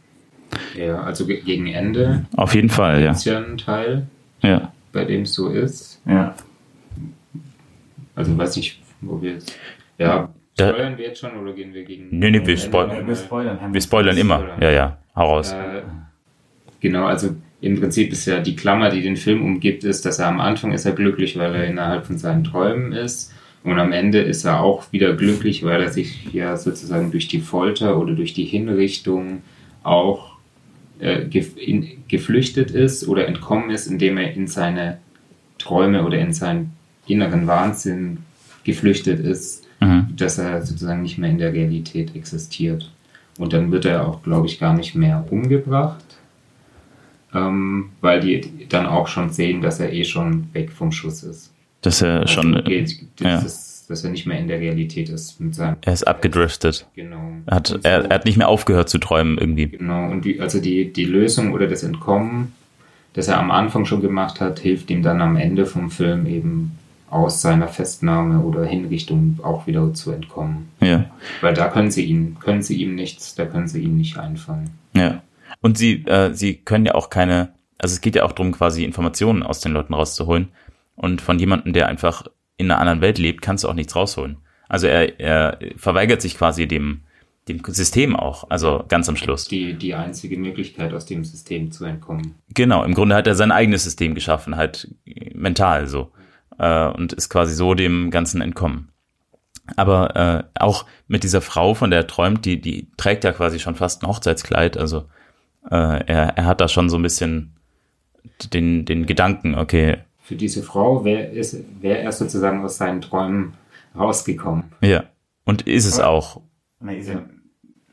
Ja, also gegen Ende. Auf jeden Fall, ja. Ist ja ein Teil ja. bei dem es so ist. Ja. Also weiß ich, wo wir jetzt. Ja, spoilern wir jetzt schon oder gehen wir gegen. Nee, nee, wir, spoil wir spoilern. Wir spoilern immer. Spoilern. Ja, ja. Hau raus. Äh, genau, also im Prinzip ist ja die Klammer, die den Film umgibt, ist, dass er am Anfang ist er glücklich, weil er innerhalb von seinen Träumen ist. Und am Ende ist er auch wieder glücklich, weil er sich ja sozusagen durch die Folter oder durch die Hinrichtung auch äh, in, geflüchtet ist oder entkommen ist, indem er in seine Träume oder in seinen inneren Wahnsinn geflüchtet ist, mhm. dass er sozusagen nicht mehr in der Realität existiert. Und dann wird er auch, glaube ich, gar nicht mehr umgebracht, ähm, weil die dann auch schon sehen, dass er eh schon weg vom Schuss ist. Dass er also schon. Geht, das ja. ist dass er nicht mehr in der Realität ist mit seinem. Er ist abgedriftet. Genau. Er hat, er, er, hat nicht mehr aufgehört zu träumen irgendwie. Genau. Und die, also die, die Lösung oder das Entkommen, das er am Anfang schon gemacht hat, hilft ihm dann am Ende vom Film eben aus seiner Festnahme oder Hinrichtung auch wieder zu entkommen. Ja. Weil da können sie ihn, können sie ihm nichts, da können sie ihm nicht einfangen. Ja. Und sie, äh, sie können ja auch keine, also es geht ja auch darum, quasi Informationen aus den Leuten rauszuholen. Und von jemandem, der einfach in einer anderen Welt lebt, kannst du auch nichts rausholen. Also er, er verweigert sich quasi dem, dem System auch, also ganz am Schluss. Die, die einzige Möglichkeit, aus dem System zu entkommen. Genau, im Grunde hat er sein eigenes System geschaffen, halt mental so. Äh, und ist quasi so dem Ganzen entkommen. Aber äh, auch mit dieser Frau, von der er träumt, die, die trägt ja quasi schon fast ein Hochzeitskleid. Also äh, er, er hat da schon so ein bisschen den, den Gedanken, okay, für diese Frau wäre wär er sozusagen aus seinen Träumen rausgekommen. Ja, und ist es Aber, auch. Na, ist er,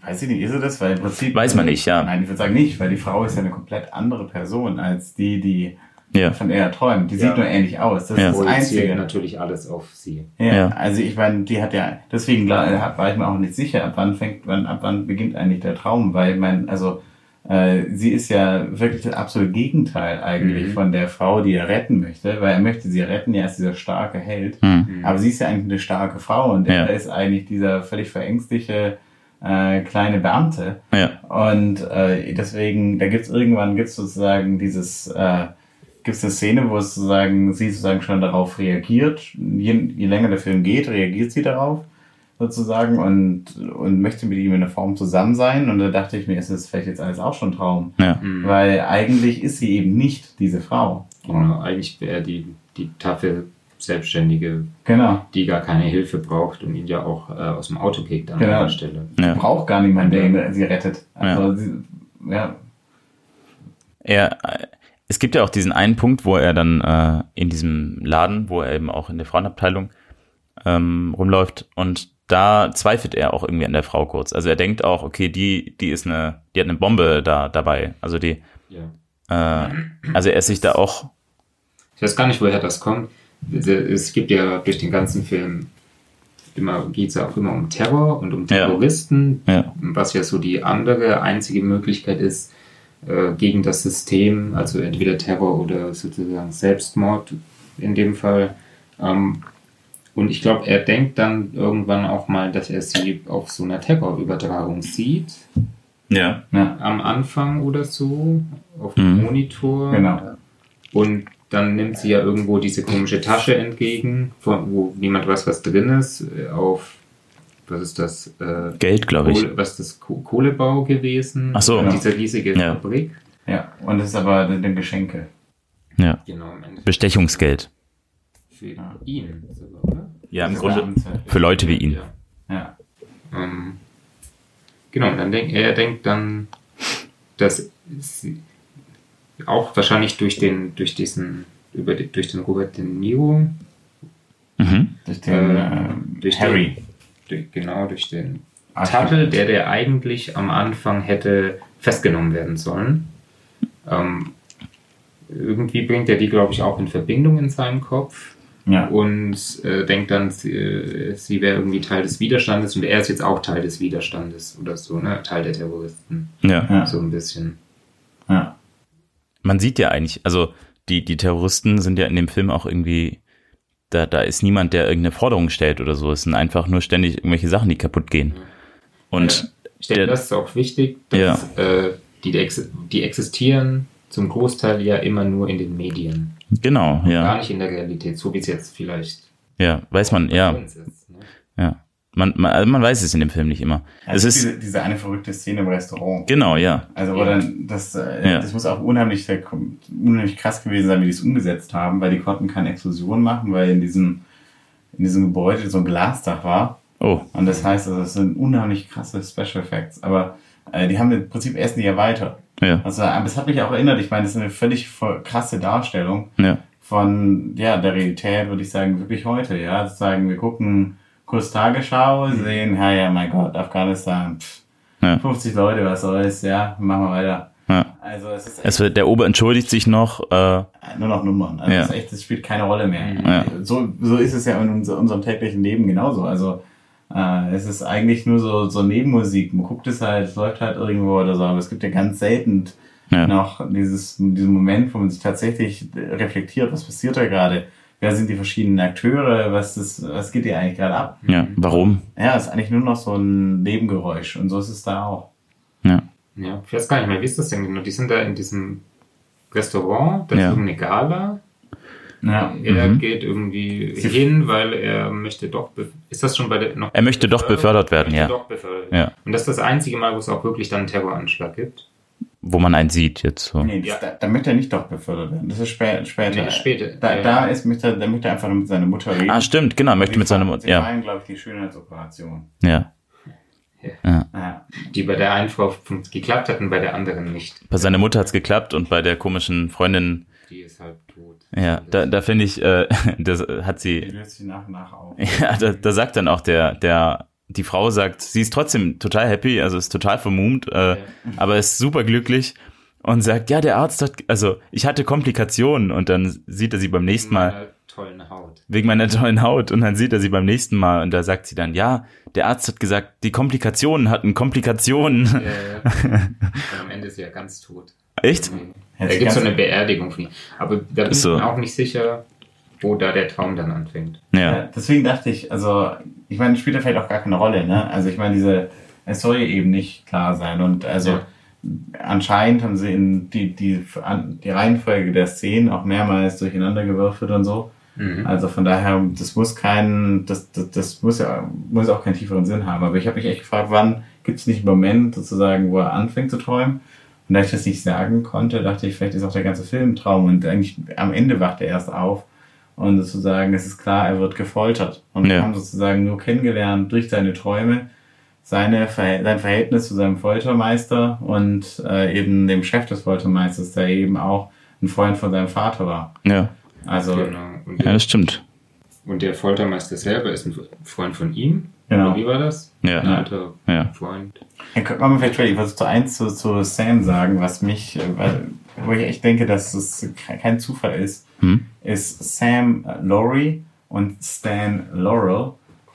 weiß ich nicht, ist er das? Weil im Prinzip. Weiß man nicht, ja. Nein, ich würde sagen nicht, weil die Frau ist ja eine komplett andere Person als die, die ja. von er träumt. Die ja. sieht nur ähnlich aus. Das ja. ist das Einzige. natürlich alles auf sie. Ja, ja. also ich meine, die hat ja, deswegen war ich mir auch nicht sicher, ab wann fängt, wann, ab wann beginnt eigentlich der Traum, weil mein, also äh, sie ist ja wirklich das absolute Gegenteil eigentlich mhm. von der Frau, die er retten möchte, weil er möchte sie retten, er ist dieser starke Held, mhm. aber sie ist ja eigentlich eine starke Frau und ja. er ist eigentlich dieser völlig verängstliche äh, kleine Beamte. Ja. Und äh, deswegen, da gibt's irgendwann gibt's sozusagen dieses äh, gibt es eine Szene, wo es sozusagen sie sozusagen schon darauf reagiert. Je, je länger der Film geht, reagiert sie darauf sozusagen und, und möchte mit ihm in einer Form zusammen sein. Und da dachte ich mir, ist das vielleicht jetzt alles auch schon Traum. Ja. Mhm. Weil eigentlich ist sie eben nicht diese Frau. Genau, eigentlich wäre die, die taffe Selbstständige, genau. die gar keine Hilfe braucht und ihn ja auch äh, aus dem Auto kickt an genau. einer Stelle. Ja. Braucht gar niemanden, der ihn, sie rettet. Also, ja. Sie, ja. Er, es gibt ja auch diesen einen Punkt, wo er dann äh, in diesem Laden, wo er eben auch in der Frauenabteilung ähm, rumläuft und da zweifelt er auch irgendwie an der Frau kurz. Also er denkt auch, okay, die, die ist eine, die hat eine Bombe da dabei. Also die, ja. äh, also er ist sich da auch. Ich weiß gar nicht, woher das kommt. Es gibt ja durch den ganzen Film immer geht es ja auch immer um Terror und um Terroristen, ja. Ja. was ja so die andere einzige Möglichkeit ist, äh, gegen das System, also entweder Terror oder sozusagen Selbstmord in dem Fall. Ähm, und ich glaube, er denkt dann irgendwann auch mal, dass er sie auf so einer Terrorübertragung sieht. Ja. ja. Am Anfang oder so, auf dem mhm. Monitor. Genau. Und dann nimmt sie ja irgendwo diese komische Tasche entgegen, wo niemand weiß, was drin ist, auf was ist das? Äh, Geld, glaube ich. was ist das? Kohlebau gewesen. Ach so. Genau. Diese riesige ja. Fabrik. Ja, und das ist aber dann Geschenke. Ja. Genau, Bestechungsgeld. Für ja. ihn sogar, oder? Ja, im Grunde für Leute wie ihn. Ja. ja. Ähm, genau, und dann denkt er denkt dann, dass sie, auch wahrscheinlich durch den, durch diesen, über die, durch den Robert De Niro. Mhm. Durch den äh, durch Harry. Den, durch, genau, durch den Tuttle, der der eigentlich am Anfang hätte festgenommen werden sollen. Ähm, irgendwie bringt er die, glaube ich, auch in Verbindung in seinem Kopf. Ja. Und äh, denkt dann, sie, äh, sie wäre irgendwie Teil des Widerstandes und er ist jetzt auch Teil des Widerstandes oder so, ne? Teil der Terroristen. Ja. So ein bisschen. Ja. Man sieht ja eigentlich, also die, die Terroristen sind ja in dem Film auch irgendwie da, da ist niemand, der irgendeine Forderung stellt oder so. Es sind einfach nur ständig irgendwelche Sachen, die kaputt gehen. Und ja, ich denke, das ist auch wichtig, dass ja. äh, die, die existieren zum Großteil ja immer nur in den Medien. Genau, ja. Gar nicht in der Realität, so wie es jetzt vielleicht. Ja, weiß man, ja. Ist, ne? Ja. Man, man, also man weiß es in dem Film nicht immer. Also es ist diese, diese eine verrückte Szene im Restaurant. Genau, ja. Also wo dann das, äh, ja. das muss auch unheimlich, unheimlich krass gewesen sein, wie die es umgesetzt haben, weil die konnten keine Explosion machen, weil in diesem in diesem Gebäude so ein Glasdach war. Oh. Und das heißt, also, das sind unheimlich krasse Special Effects. Aber äh, die haben im Prinzip essen die ja weiter. Ja. Also das hat mich auch erinnert. Ich meine, das ist eine völlig krasse Darstellung ja. von ja der Realität, würde ich sagen, wirklich heute. Ja, sagen wir gucken kurz Tagesschau, mhm. sehen, ja, ja, mein Gott, Afghanistan, pff, ja. 50 Leute, was soll's, ja, machen wir weiter. Ja. Also es ist es wird, der Ober entschuldigt sich noch. Äh, nur noch Nummern. Also ja. das, echt, das spielt keine Rolle mehr. Ja. So, so ist es ja in unserem täglichen Leben genauso. Also äh, es ist eigentlich nur so, so Nebenmusik. Man guckt es halt, es läuft halt irgendwo oder so, aber es gibt ja ganz selten ja. noch dieses, diesen Moment, wo man sich tatsächlich reflektiert, was passiert da gerade wer sind die verschiedenen Akteure, was, ist, was geht hier eigentlich gerade ab? Ja, warum? Ja, es ist eigentlich nur noch so ein Nebengeräusch und so ist es da auch. Ja. Ja, ich weiß gar nicht mehr, wie ist das denn genau? Die sind da in diesem Restaurant, da ist ja. irgendeine Gala. Ja. Er mhm. geht irgendwie Sie hin, weil er möchte doch, ist das schon bei der, noch? Er möchte doch befördert werden, ja. Doch befördert. ja. Und das ist das einzige Mal, wo es auch wirklich dann einen Terroranschlag gibt wo man einen sieht jetzt so. Nee, ja. da, da möchte er nicht doch befördert werden. Das ist spä später. Nee, später. Da, ja. da ist, möchte, da möchte er einfach mit seiner Mutter reden. Ah, stimmt, genau, möchte mit seiner Mutter. Ja. Meinen, glaube ich, die Schönheitsoperation. Ja. Ja. ja. Die bei der einen Frau geklappt hat und bei der anderen nicht. Bei seiner Mutter hat es geklappt und bei der komischen Freundin. Die ist halb tot. Ja, da, da finde ich, äh, das hat sie. Die löst sie nach und nach auf. Ja, da, da sagt dann auch der, der die Frau sagt, sie ist trotzdem total happy, also ist total vermummt, äh, ja. aber ist super glücklich und sagt, ja, der Arzt hat, also ich hatte Komplikationen und dann sieht er sie beim nächsten Mal. Wegen meiner tollen Haut. Wegen meiner tollen Haut und dann sieht er sie beim nächsten Mal und da sagt sie dann, ja, der Arzt hat gesagt, die Komplikationen hatten Komplikationen. Ja, ja. Und am Ende ist sie ja ganz tot. Echt? Da gibt es so eine Beerdigung von ihm. Aber da bin ich so. mir auch nicht sicher, wo da der Traum dann anfängt. Ja. ja. Deswegen dachte ich, also, ich meine, spielt da vielleicht auch gar keine Rolle, ne? Also ich meine, diese, es soll ja eben nicht klar sein. Und also ja. anscheinend haben sie in die, die, die Reihenfolge der Szenen auch mehrmals durcheinander gewürfelt und so. Mhm. Also von daher, das muss kein, das, das, das muss ja muss auch keinen tieferen Sinn haben. Aber ich habe mich echt gefragt, wann gibt es nicht einen Moment sozusagen, wo er anfängt zu träumen? Und da ich das nicht sagen konnte, dachte ich, vielleicht ist auch der ganze Film ein Traum. Und eigentlich am Ende wacht er erst auf und sozusagen, es ist klar, er wird gefoltert. Und wir haben sozusagen nur kennengelernt durch seine Träume, seine, sein Verhältnis zu seinem Foltermeister und äh, eben dem Chef des Foltermeisters, der eben auch ein Freund von seinem Vater war. Ja. Also, Genau. Ja, das stimmt. und der Foltermeister selber ist ein Freund von ihm. Genau. Oder wie war das? Ja. Ein alter Ja. Freund. Ja, kommen wir vielleicht was zu eins zu, zu Sam sagen, was mich, äh, weil, wo ich echt denke, dass es ke- kein Zufall ist, Hm? ist Sam äh, Laurie und Stan Laurel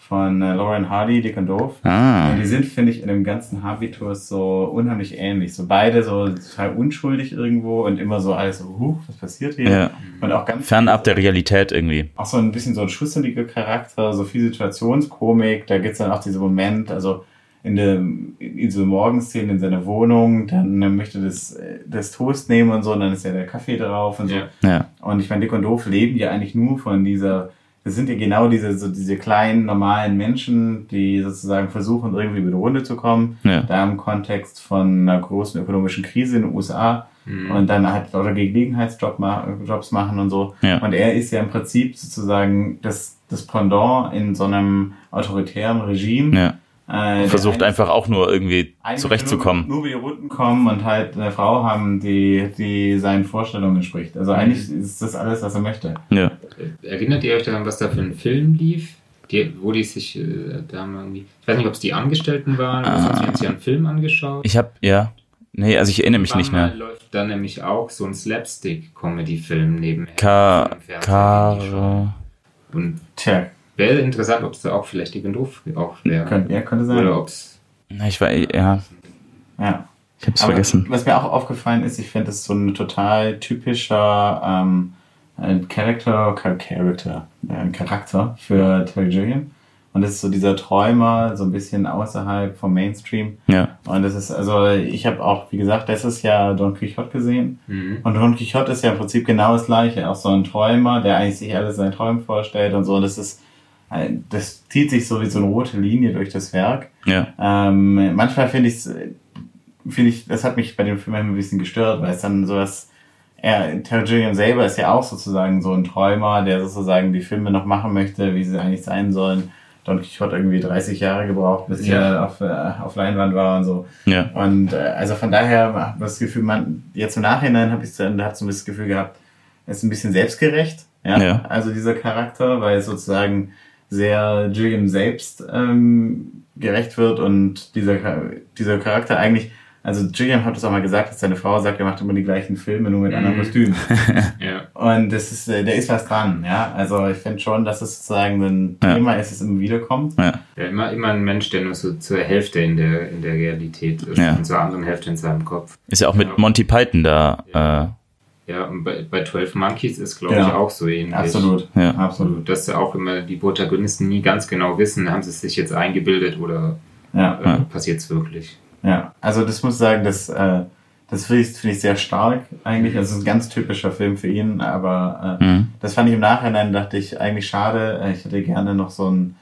von äh, Lauren Hardy, Dick und Doof. Ah. Und die sind, finde ich, in dem ganzen Habitus so unheimlich ähnlich. So beide so total unschuldig irgendwo und immer so alles so, huh, was passiert hier? Ja. Und auch ganz Fernab der Realität irgendwie. auch so ein bisschen so ein schusseliger Charakter, so viel Situationskomik. Da gibt's dann auch diesen Moment, also in der in dieser Morgenszene in seiner Wohnung, dann möchte das, das Toast nehmen und so, und dann ist ja der Kaffee drauf und so. Ja. Ja. Und ich meine, Dick und Doof leben ja eigentlich nur von dieser, das sind ja genau diese, so diese kleinen, normalen Menschen, die sozusagen versuchen, irgendwie über die Runde zu kommen. Ja. Da im Kontext von einer großen ökonomischen Krise in den USA Mhm. und dann halt lauter Gelegenheitsjobs ma Jobs machen und so. Ja. Und er ist ja im Prinzip sozusagen das, das Pendant in so einem autoritären Regime. Ja. Äh, Versucht ein- einfach auch nur irgendwie zurechtzukommen. Nur, nur über die Runden kommen und halt eine Frau haben, die, die seinen Vorstellungen entspricht. Also eigentlich ist das alles, was er möchte. Ja. Erinnert ihr euch daran, was da für ein Film lief? Die, wo die sich äh, da haben irgendwie. Ich weiß nicht, ob es die Angestellten waren. Wir haben sich einen Film angeschaut. Ich habe, ja. Nee, also ich erinnere mich nicht mehr. läuft dann nämlich auch so ein Slapstick-Comedy-Film nebenher. Ka. Ka, Und Tja, wäre interessant, ob es da auch vielleicht die Doof auch wäre. könnte, ja, könnte sein. Oder ob es. ich war, ja, Ja. ich hab's Aber vergessen. Was mir auch aufgefallen ist, ich finde es so ein total typischer ähm, ein Character, Char- Character, äh, ein Charakter für Terry Gilliam. Und das ist so dieser Träumer, so ein bisschen außerhalb vom Mainstream. Ja. Und das ist, also ich habe auch, wie gesagt, letztes Jahr Don Quixote gesehen. Mhm. Und Don Quixote ist ja im Prinzip genau das gleiche. Auch so ein Träumer, der eigentlich sich alles seinen Träumen vorstellt und so. Und das ist, das zieht sich so wie so eine rote Linie durch das Werk. Ja. Ähm, manchmal finde ich finde ich, das hat mich bei dem Film ein bisschen gestört, weil es dann sowas, er, Terry Gilliam selber ist ja auch sozusagen so ein Träumer, der sozusagen die Filme noch machen möchte, wie sie eigentlich sein sollen. Don Quixote irgendwie 30 Jahre gebraucht, bis Ja. er auf, äh, auf Leinwand war und so. Ja. Und äh, also von daher habe ich das Gefühl, man, jetzt im Nachhinein habe ich dann hab so das Gefühl gehabt, er ist ein bisschen selbstgerecht. Ja? Ja. Also dieser Charakter, weil es sozusagen sehr Gilliam selbst ähm, gerecht wird und dieser, dieser Charakter eigentlich, also Gilliam hat es auch mal gesagt, dass seine Frau sagt, er macht immer die gleichen Filme, nur mit anderen Mhm. Kostümen. Ja. Und das ist, äh, da ist was dran, ja. Also ich finde schon, dass es sozusagen ein Ja. Thema ist, das immer wieder kommt. Ja. Ja, immer, immer ein Mensch, der nur so zur Hälfte in der, in der Realität ist Ja. und zur anderen Hälfte in seinem Kopf. Ist ja auch mit Monty Python da. Ja, und bei, bei 12 Monkeys ist, glaube Ja. ich, auch so ähnlich. Absolut. Ja. Absolut. Dass auch immer die Protagonisten nie ganz genau wissen, haben sie es sich jetzt eingebildet oder Ja. äh, passiert es wirklich. Ja, also das muss ich sagen, das, äh, das finde ich, finde ich sehr stark eigentlich. Also es ist ein ganz typischer Film für ihn, aber Äh, mhm. das fand ich im Nachhinein, dachte ich, eigentlich schade. Äh, Ich hätte gerne noch so einen,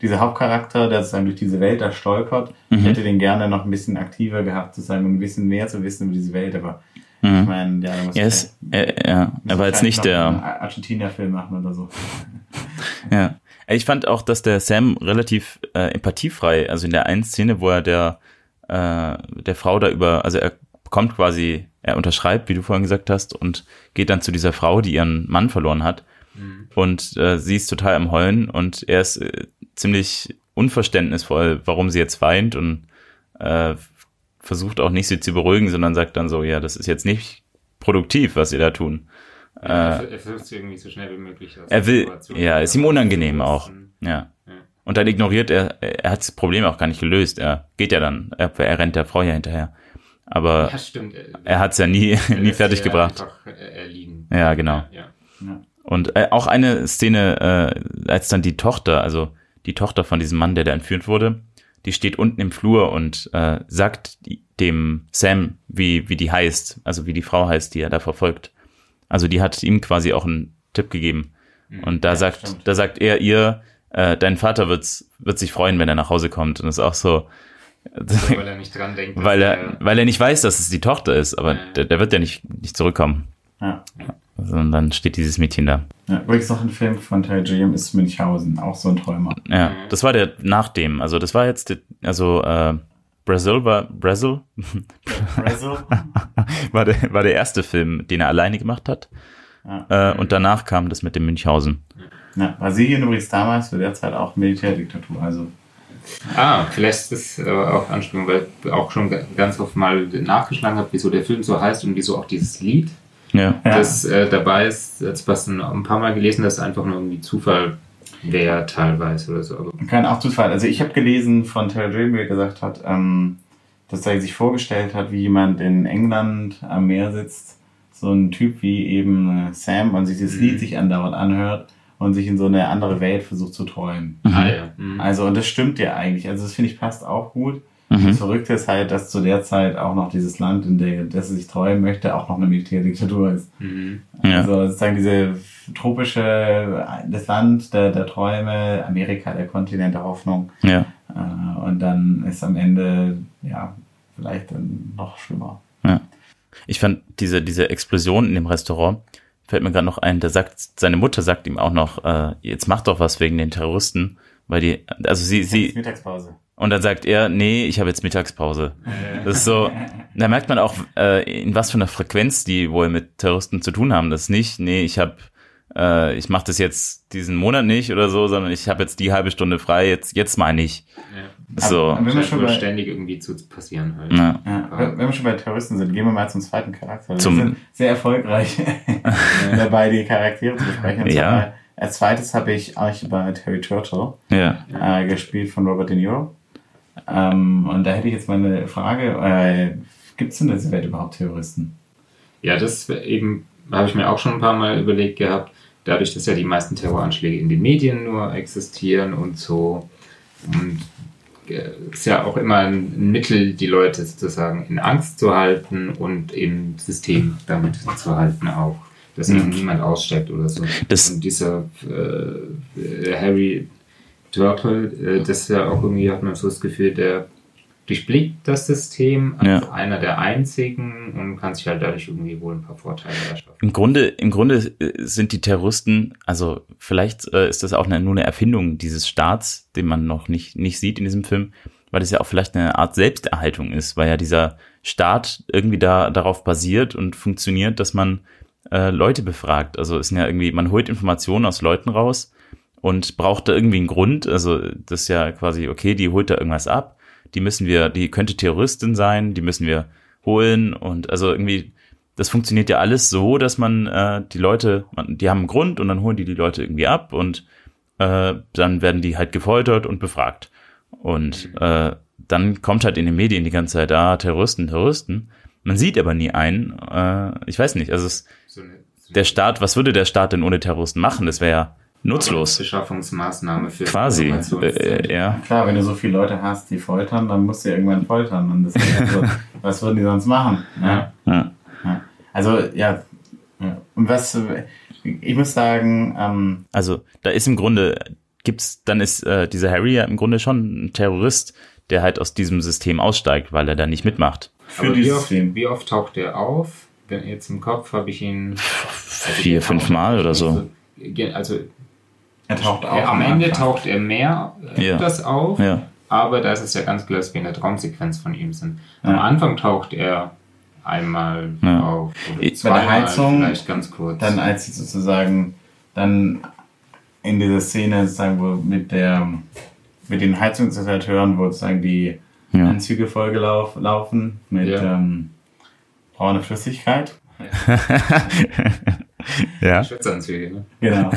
dieser Hauptcharakter, der sozusagen durch diese Welt da stolpert. Ich Mhm. hätte den gerne noch ein bisschen aktiver gehabt, sozusagen, um ein bisschen mehr zu wissen über diese Welt, aber ich Mhm. meine, ja, muss Er ist, er, ja, er war jetzt nicht der. Argentina-Film machen oder so. Ja. Ich fand auch, dass der Sam relativ äh, empathiefrei, also in der einen Szene, wo er der, äh, der Frau da über, also er bekommt quasi, er unterschreibt, wie du vorhin gesagt hast, und geht dann zu dieser Frau, die ihren Mann verloren hat. Und äh, sie ist total am Heulen und er ist äh, ziemlich unverständnisvoll, warum sie jetzt weint und äh, versucht auch nicht sie zu beruhigen, sondern sagt dann so, ja, das ist jetzt nicht produktiv, was sie da tun. er Äh, er versucht es irgendwie so schnell wie möglich aus er will, Situation ja, ist ihm unangenehm auch. Ja. Ja. Und dann ignoriert er, er hat das Problem auch gar nicht gelöst. Er geht ja dann, er, er rennt der Frau ja hinterher. Aber Ja, stimmt. er hat es ja nie, Er nie fertig sie gebracht. Ja, genau. Ja. Und äh, auch eine Szene, äh, als dann die Tochter, also die Tochter von diesem Mann, der da entführt wurde, die steht unten im Flur und äh, sagt dem Sam, wie, wie die heißt, also wie die Frau heißt, die er da verfolgt. Also die hat ihm quasi auch einen Tipp gegeben. Und da Ja, sagt, stimmt. da sagt er ihr, äh, dein Vater wird's, wird sich freuen, wenn er nach Hause kommt. Und das ist auch so, Weil er nicht dran denkt. weil er, weil er nicht weiß, dass es die Tochter ist, aber Ja. der, der wird ja nicht, nicht zurückkommen. Ja. Sondern dann steht dieses Mädchen da. ja. Übrigens noch ein Film von Terry Gilliam ist Münchhausen, auch so ein Träumer. Ja, Mhm. das war der nach dem. Also das war jetzt, die- also äh, Brazil war Brazil, Brazil? war, der, war der erste Film, den er alleine gemacht hat. Ja. Äh, und danach kam das mit dem Münchhausen. Ja, Brasilien übrigens damals zu der Zeit auch Militärdiktatur, also. Ah, vielleicht ist es äh, auch Anspielung, weil ich auch schon ganz oft mal nachgeschlagen habe, wieso der Film so heißt und wieso auch dieses Lied, ja. das äh, dabei ist, als was ein paar Mal gelesen, dass einfach nur irgendwie Zufall wäre teilweise oder so. Kein auch Zufall. Also ich habe gelesen von Terry Dream, der gesagt hat, ähm, dass er sich vorgestellt hat, wie jemand in England am Meer sitzt, so ein Typ wie eben äh, Sam und sich das mhm. Lied sich andauernd anhört und sich in so eine andere Welt versucht zu träumen. Mhm. Ah, ja. Mhm. Also, und das stimmt ja eigentlich. Also, das finde ich passt auch gut. Mhm. Das Verrückte ist halt, dass zu der Zeit auch noch dieses Land, in der das sich träumen möchte, auch noch eine Militärdiktatur ist. Mhm. Ja. Also sozusagen diese tropische, das Land der, der Träume, Amerika, der Kontinent der Hoffnung. Ja. Äh, und dann ist am Ende, ja, vielleicht dann noch schlimmer. Ja. Ich fand diese, diese Explosion in dem Restaurant, fällt mir gerade noch ein, da sagt, seine Mutter sagt ihm auch noch, äh, jetzt mach doch was wegen den Terroristen, weil die, also sie, sie. Mittagspause. Und dann sagt er, nee, ich habe jetzt Mittagspause. Das ist so, da merkt man auch, äh, in was für einer Frequenz die wohl mit Terroristen zu tun haben. Das ist nicht, nee, ich habe äh, ich mache das jetzt diesen Monat nicht oder so, sondern ich habe jetzt die halbe Stunde frei, jetzt, jetzt mal nicht. Ja. So. Aber, wenn wir schon bei, ständig irgendwie zu passieren halt. Ja. Ja. Wenn wir schon bei Terroristen sind, gehen wir mal zum zweiten Charakter. Zum, wir sind sehr erfolgreich dabei, die Charaktere zu besprechen. Ja. Als zweites habe ich euch bei Terry Turtle ja. äh, gespielt von Robert De Niro. Ähm, und da hätte ich jetzt mal eine Frage. Äh, Gibt es in dieser Welt überhaupt Terroristen? Ja, das eben habe ich mir auch schon ein paar Mal überlegt gehabt dadurch, dass ja die meisten Terroranschläge in den Medien nur existieren und so. Und äh, ist ja auch immer ein Mittel, die Leute sozusagen in Angst zu halten und im System damit zu halten auch. Dass mhm. niemand aussteigt oder so. Das und dieser äh, Harry Turtle, äh, das ist ja auch irgendwie, hat man so das Gefühl, der durchblickt das System als ja. einer der einzigen und kann sich halt dadurch irgendwie wohl ein paar Vorteile erschaffen. Im Grunde, im Grunde äh, sind die Terroristen, also vielleicht äh, ist das auch eine, nur eine Erfindung dieses Staats, den man noch nicht, nicht sieht in diesem Film, weil das ja auch vielleicht eine Art Selbsterhaltung ist, weil ja dieser Staat irgendwie da darauf basiert und funktioniert, dass man äh, Leute befragt. Also es sind ja irgendwie, man holt Informationen aus Leuten raus und braucht da irgendwie einen Grund. Also das ist ja quasi, okay, die holt da irgendwas ab die müssen wir, die könnte Terroristin sein, die müssen wir holen und also irgendwie, das funktioniert ja alles so, dass man äh, die Leute, man, die haben einen Grund und dann holen die die Leute irgendwie ab und äh, dann werden die halt gefoltert und befragt. Und äh, dann kommt halt in den Medien die ganze Zeit, ah, Terroristen, Terroristen. Man sieht aber nie einen. Äh, ich weiß nicht, also es, so eine, so der Staat, was würde der Staat denn ohne Terroristen machen? Das wäre ja nutzlos. Beschaffungsmaßnahme für quasi. Äh, ja. Klar, wenn du so viele Leute hast, die foltern, dann musst du irgendwann foltern. Und das also, was würden die sonst machen? Ja. ja. ja. Also ja. Und was ich muss sagen, ähm, also da ist im Grunde gibt's, dann ist äh, dieser Harry ja im Grunde schon ein Terrorist, der halt aus diesem System aussteigt, weil er da nicht mitmacht. Für wie oft, wie oft taucht er auf? Jetzt im Kopf habe ich ihn vier, fünf Mal oder so. Also er taucht auch. am Ende taucht er mehr öfters ja. auf, ja. aber da ist es ja ganz klar, dass wir in der Traumsequenz von ihm sind. Am Anfang taucht er einmal auf oder zweimal, Bei der Heizung, vielleicht ganz kurz. Dann als sie sozusagen dann in dieser Szene sozusagen, wo mit der mit den Heizungsinstallateuren, wo sozusagen die ja. Anzüge vollgelaufen laufen mit ähm, brauner Flüssigkeit. ja. Schutzanzüge, ne? Genau.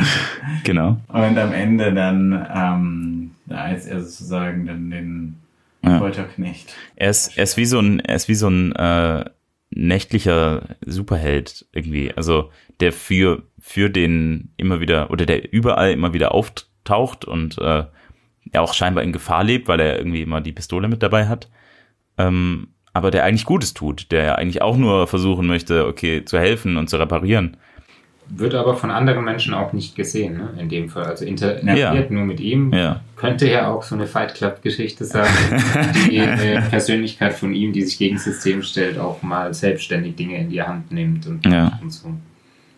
genau. Und am Ende dann, ähm, als er sozusagen dann den ja. Folterknecht. Er ist, er ist wie so ein, er ist wie so ein äh, nächtlicher Superheld irgendwie. Also der für, für den immer wieder, oder der überall immer wieder auftaucht und äh, er auch scheinbar in Gefahr lebt, weil er irgendwie immer die Pistole mit dabei hat. Ähm, aber der eigentlich Gutes tut, der eigentlich auch nur versuchen möchte, okay, zu helfen und zu reparieren. Wird aber von anderen Menschen auch nicht gesehen, ne? in dem Fall. Also interagiert ja. nur mit ihm. Ja. Könnte ja auch so eine Fight Club-Geschichte sein. die äh, Persönlichkeit von ihm, die sich gegen das System stellt, auch mal selbstständig Dinge in die Hand nimmt und, ja. und so.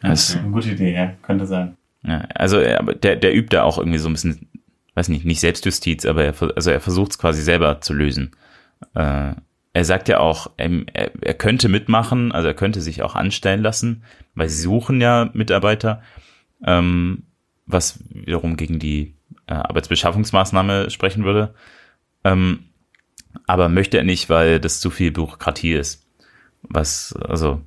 Das ist eine gute Idee, ja. Könnte sein. Ja, also aber der, der übt da auch irgendwie so ein bisschen, weiß nicht, nicht Selbstjustiz, aber er, also er versucht es quasi selber zu lösen. Äh, er sagt ja auch, er, er könnte mitmachen, also er könnte sich auch anstellen lassen, weil sie suchen ja Mitarbeiter, ähm, was wiederum gegen die äh, Arbeitsbeschaffungsmaßnahme sprechen würde. Ähm, aber möchte er nicht, weil das zu viel Bürokratie ist. Was, also,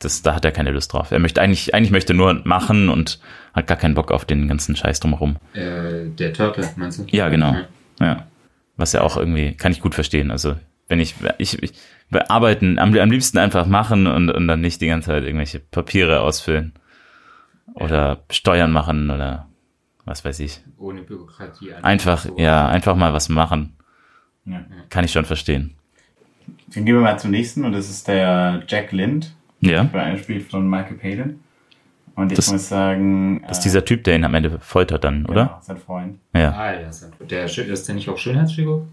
das, da hat er keine Lust drauf. Er möchte eigentlich, eigentlich möchte nur machen und hat gar keinen Bock auf den ganzen Scheiß drumherum. Äh, der Turtle, meinst du? Ja, genau. Ja. Was ja auch irgendwie, kann ich gut verstehen. Also, wenn ich, ich, ich arbeiten, am, am liebsten einfach machen und, und dann nicht die ganze Zeit irgendwelche Papiere ausfüllen. Oder Steuern machen oder was weiß ich. Ohne Bürokratie. Einfach, so. ja, einfach mal was machen. Ja. Kann ich schon verstehen. Dann gehen wir mal zum nächsten und das ist der Jack Lind. Ja. Eingespielt von Michael Palin. Und ich das, muss sagen. Das ist dieser Typ, der ihn am Ende foltert dann, oder? Genau, sein Freund. Ja. Ah, ja, der, ist der nicht auch Schönheitschirurg?